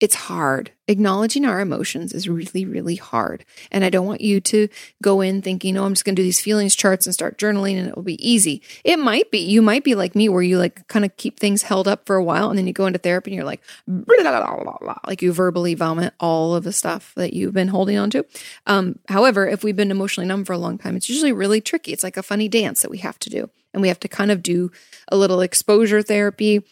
it's hard. Acknowledging our emotions is really, really hard. And I don't want you to go in thinking, oh, I'm just going to do these feelings charts and start journaling and it will be easy. It might be. You might be like me where you like kind of keep things held up for a while and then you go into therapy and you're like, blah, blah, blah, like you verbally vomit all of the stuff that you've been holding on to. Um, however, if we've been emotionally numb for a long time, it's usually really tricky. It's like a funny dance that we have to do. And we have to kind of do a little exposure therapy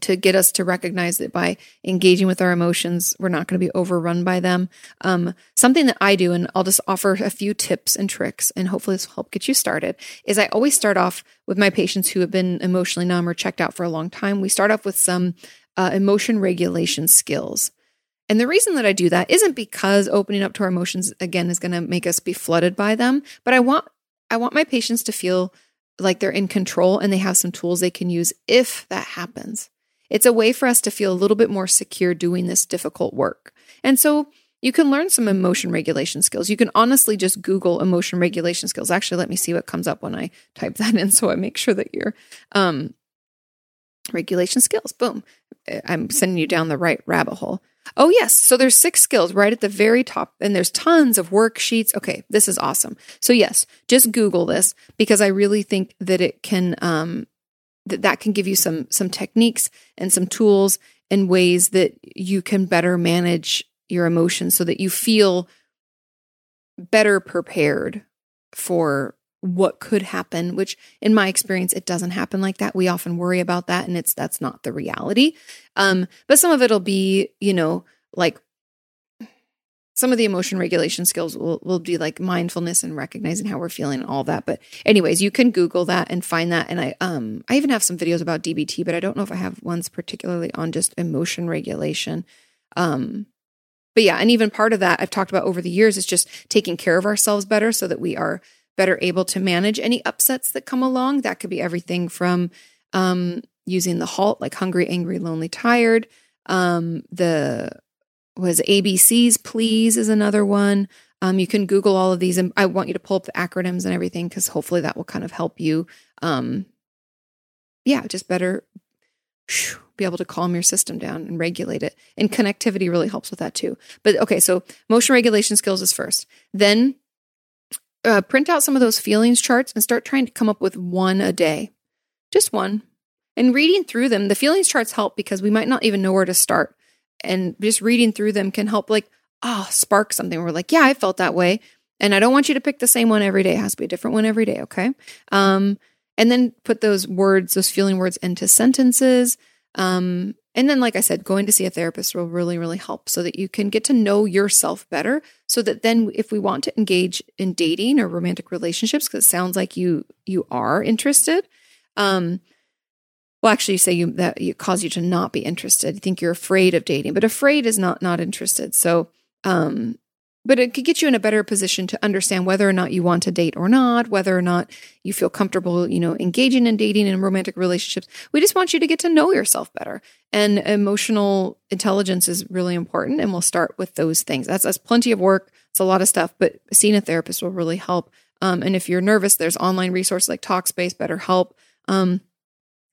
to get us to recognize that by engaging with our emotions, we're not going to be overrun by them. Um, something that I do, and I'll just offer a few tips and tricks, and hopefully this will help get you started, is I always start off with my patients who have been emotionally numb or checked out for a long time. We start off with some uh, emotion regulation skills. And the reason that I do that isn't because opening up to our emotions again is going to make us be flooded by them, but I want I want my patients to feel like they're in control and they have some tools they can use if that happens. It's a way for us to feel a little bit more secure doing this difficult work. And so you can learn some emotion regulation skills. You can honestly just Google emotion regulation skills. Actually, let me see what comes up when I type that in so I make sure that you're um, regulation skills. Boom. I'm sending you down the right rabbit hole. Oh yes, so there's six skills right at the very top and there's tons of worksheets. Okay, this is awesome. So yes, just Google this because I really think that it can um, that that can give you some some techniques and some tools and ways that you can better manage your emotions so that you feel better prepared for what could happen which in my experience it doesn't happen like that. We often worry about that and it's that's not the reality. Um but some of it'll be you know like some of the emotion regulation skills will, will be like mindfulness and recognizing how we're feeling and all that. But anyways you can google that and find that. And i um i even have some videos about dbt but i don't know if i have ones particularly on just emotion regulation. Um but yeah and even part of that i've talked about over the years is just taking care of ourselves better so that we are better able to manage any upsets that come along that could be everything from um using the halt like hungry angry lonely tired um the was ABC's Please is another one. Um, you can Google all of these, and I want you to pull up the acronyms and everything because hopefully that will kind of help you. Um, yeah, just better whew, be able to calm your system down and regulate it. And connectivity really helps with that too. But okay, so motion regulation skills is first. Then uh, print out some of those feelings charts and start trying to come up with one a day, just one. And reading through them, the feelings charts help because we might not even know where to start. And just reading through them can help like ah oh, spark something. We're like yeah i felt that way. And i don't want you to pick the same one every day. It has to be a different one every day okay? Um and then put those words those feeling words into sentences. Um and then like i said going to see a therapist will really really help so that you can get to know yourself better so that then if we want to engage in dating or romantic relationships because it sounds like you you are interested um well actually you say you that it cause you to not be interested. You think you're afraid of dating but afraid is not not interested. So um but it could get you in a better position to understand whether or not you want to date or not whether or not you feel comfortable you know engaging in dating and romantic relationships. We just want you to get to know yourself better. And emotional intelligence is really important and we'll start with those things. That's that's plenty of work. It's a lot of stuff but seeing a therapist will really help. Um, and if you're nervous there's online resources like talkspace betterhelp. Um,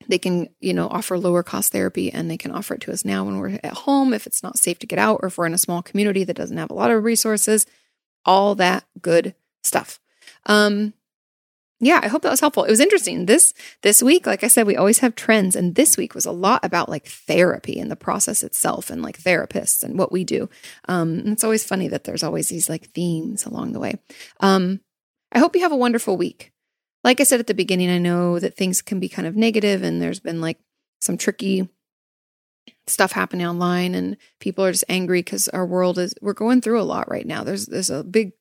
they can you know offer lower cost therapy and they can offer it to us now when we're at home if it's not safe to get out or if we're in a small community that doesn't have a lot of resources all that good stuff. Um, yeah, I hope that was helpful. It was interesting. This this week, like I said, we always have trends, and this week was a lot about like therapy and the process itself, and like therapists and what we do. Um, it's always funny that there's always these like themes along the way. Um, I hope you have a wonderful week. Like I said at the beginning, I know that things can be kind of negative, and there's been like some tricky stuff happening online, and people are just angry because our world is we're going through a lot right now. There's there's a big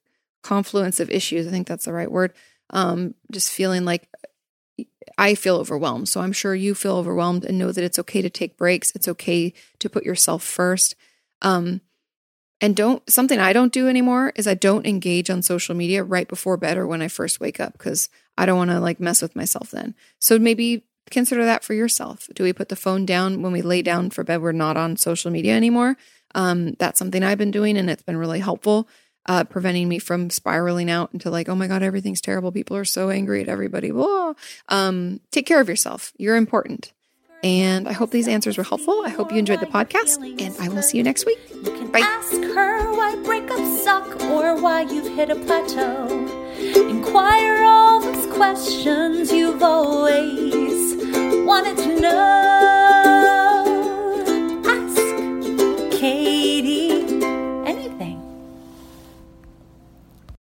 confluence of issues. I think that's the right word um, just feeling like I feel overwhelmed. So I'm sure you feel overwhelmed and know that it's okay to take breaks. It's okay to put yourself first. Um, and don't, something I don't do anymore is I don't engage on social media right before bed or when I first wake up because I don't want to like mess with myself then. So maybe consider that for yourself. Do we put the phone down when we lay down for bed? We're not on social media anymore. Um, that's something I've been doing and it's been really helpful uh, preventing me from spiraling out into like, oh my God, everything's terrible. People are so angry at everybody. Whoa. Um, take care of yourself. You're important. And I hope these answers were helpful. I hope you enjoyed the podcast, and I will see you next week. You can Bye. ask her why breakups suck or why you've hit a plateau. Inquire all those questions you've always wanted to know. Ask Kate.